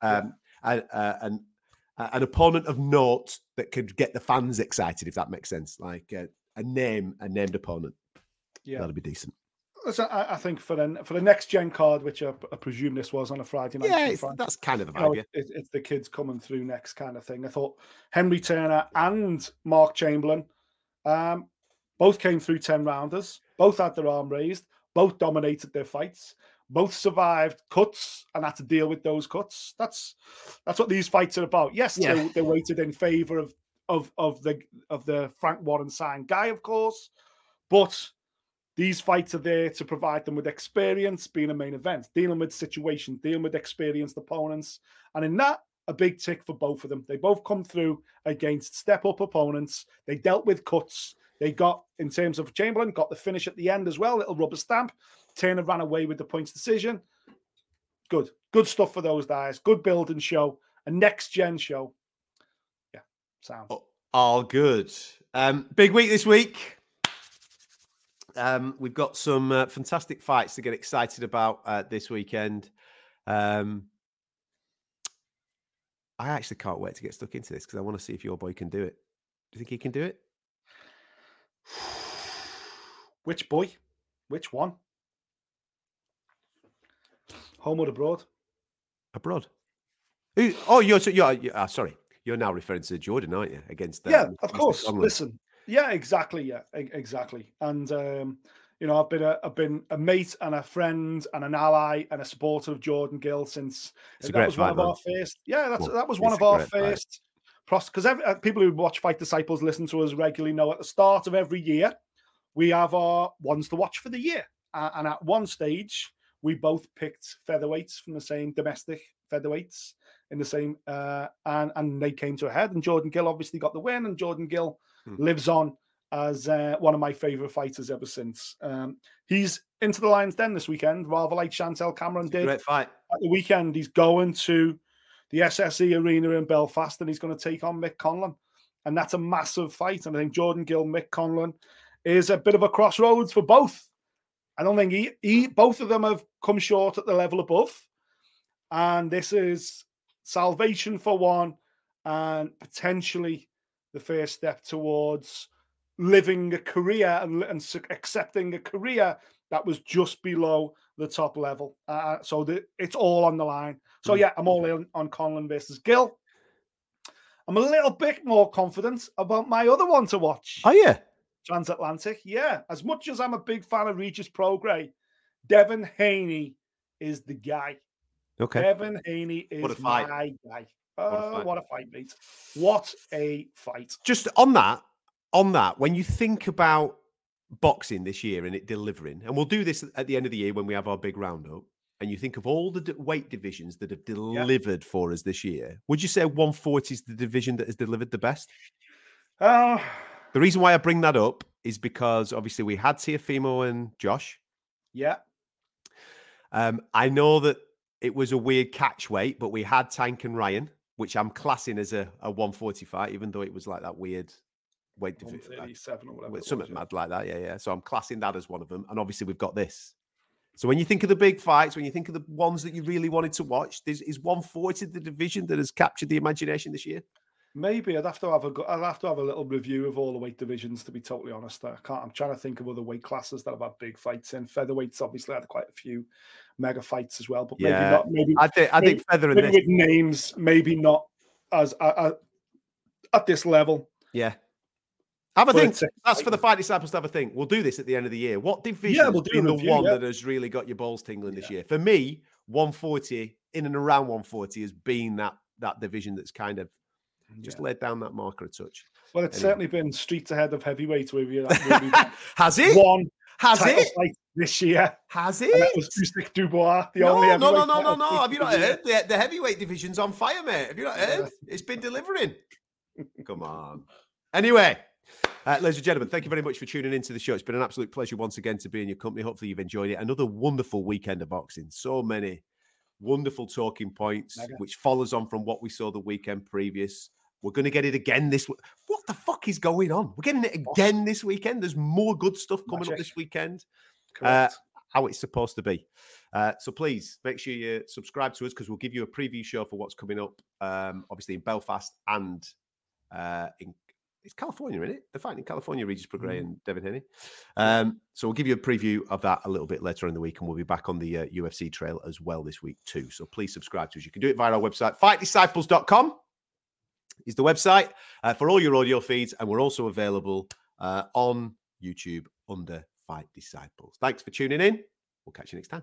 Yeah. Um, and, uh, and uh, an opponent of note that could get the fans excited, if that makes sense. Like uh, a name, a named opponent. Yeah. That'd be decent. Listen, I, I think for the for the next gen card, which I, I presume this was on a Friday night. Yeah, that's kind of the you know. Yeah. it, it's the kids coming through next kind of thing. I thought Henry Turner and Mark Chamberlain um, both came through 10 rounders, both had their arm raised, both dominated their fights, both survived cuts and had to deal with those cuts. That's that's what these fights are about. Yes, Yeah. they, they weighted in favor of of of the of the Frank Warren signed guy, of course, but these fights are there to provide them with experience, being a main event, dealing with situations, dealing with experienced opponents. And in that, a big tick for both of them. They both come through against step up opponents. They dealt with cuts. They got, in terms of Chamberlain, got the finish at the end as well, little rubber stamp. Turner ran away with the points decision. Good. Good stuff for those guys. Good building show. A next gen show. Yeah. Sound. Oh, All good. Um, big week this week. Um, we've got some uh, fantastic fights to get excited about uh, this weekend. Um, I actually can't wait to get stuck into this because I want to see if your boy can do it. Do you think he can do it? Which boy? Which one? Home or abroad? Abroad. Who, oh, you're, you're, you're ah, sorry. You're now referring to Jordan, aren't you? Against yeah, um, of course. Listen, Yeah, exactly. Yeah, exactly. And um, you know, I've been a I've been a mate and a friend and an ally and a supporter of Jordan Gill since It's a that great was one of our first. Yeah, that was one of our first. Because uh, people who watch Fight Disciples listen to us regularly know at the start of every year we have our ones to watch for the year, uh, and at one stage we both picked featherweights from the same domestic featherweights in the same, uh, and and they came to a head. And Jordan Gill obviously got the win, and Jordan Gill Hmm. lives on as uh, one of my favorite fighters ever since. Um, he's into the Lions Den this weekend, rather like Chantelle Cameron did great fight. at the weekend. He's going to the SSE Arena in Belfast, and he's going to take on Mick Conlan, and that's a massive fight. And I think Jordan Gill, Mick Conlan, is a bit of a crossroads for both. I don't think he, he both of them have come short at the level above, and this is salvation for one, and potentially the first step towards living a career and, and accepting a career that was just below the top level. Uh, so the, it's all on the line. So Mm. yeah, I'm all in on Conlan versus Gill. I'm a little bit more confident about my other one to watch. Oh yeah. Transatlantic. Yeah, as much as I'm a big fan of Regis Prograis, Devin Haney is the guy. Okay. Devin Haney is What a fight. my guy. A Uh, what a fight, mate! What a fight! Just on that, on that, when you think about boxing this year and it delivering, and we'll do this at the end of the year when we have our big roundup, and you think of all the weight divisions that have delivered for us this year, would you say 140 is the division that has delivered the best? Uh, The reason why I bring that up is because obviously we had Teofimo and Josh. yeah, Um, I know that it was a weird catch weight, but we had Tank and Ryan, which I'm classing as a, a 140 fight, even though it was like that weird weight division. 137 or whatever. it was, something yeah. mad like that. Yeah, yeah. So I'm classing that as one of them. And obviously we've got this. So when you think of the big fights, when you think of the ones that you really wanted to watch, there's, is 140 the division that has captured the imagination this year? Maybe I'd have to have a go- I'd have to have a little review of all the weight divisions. To be totally honest, I can't. I'm trying to think of other weight classes that have had big fights in. Featherweights obviously had quite a few mega fights as well, but maybe Yeah, not. Maybe I think I think Maybe- feather in maybe this. with names, maybe not as uh, at this level. Yeah. Have a But think. That's for the fight disciples to have a think. We'll do this at the end of the year. What division we'll do the review, one yeah. that has really got your balls tingling this year? For me, 140 in and around 140 has been that that division that's kind of just laid down that marker a touch. Well, it's Anyway. certainly been streets ahead of heavyweight where we where we've Has it? won Has it? this year. Has And that it? was Usyk Dubois, the no, only no, no, no, no, no. Have you not heard? The, the heavyweight division's on fire, mate. Have you not heard? It's been delivering. Come on. Anyway, uh, ladies and gentlemen, thank you very much for tuning into the show. It's been an absolute pleasure once again to be in your company. Hopefully, you've enjoyed it. Another wonderful weekend of boxing. So many wonderful talking points, which follows on from what we saw the weekend previous. We're going to get it again this. w- What the fuck is going on? We're getting it again this weekend. There's more good stuff coming up this weekend. Correct. how it's supposed to be. Uh, so please make sure you subscribe to us because we'll give you a preview show for what's coming up. Um, obviously in Belfast and uh, in it's California, isn't it? They're fighting in California, Regis Prograis and Devin Haney. Um, so we'll give you a preview of that a little bit later in the week, and we'll be back on the uh, UFC trail as well this week too. So please subscribe to us. You can do it via our website, fightdisciples.com is the website uh, for all your audio feeds, and we're also available uh, on YouTube under Fight Disciples. Thanks for tuning in. We'll catch you next time.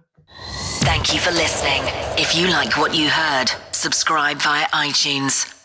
Thank you for listening. If you like what you heard, subscribe via iTunes.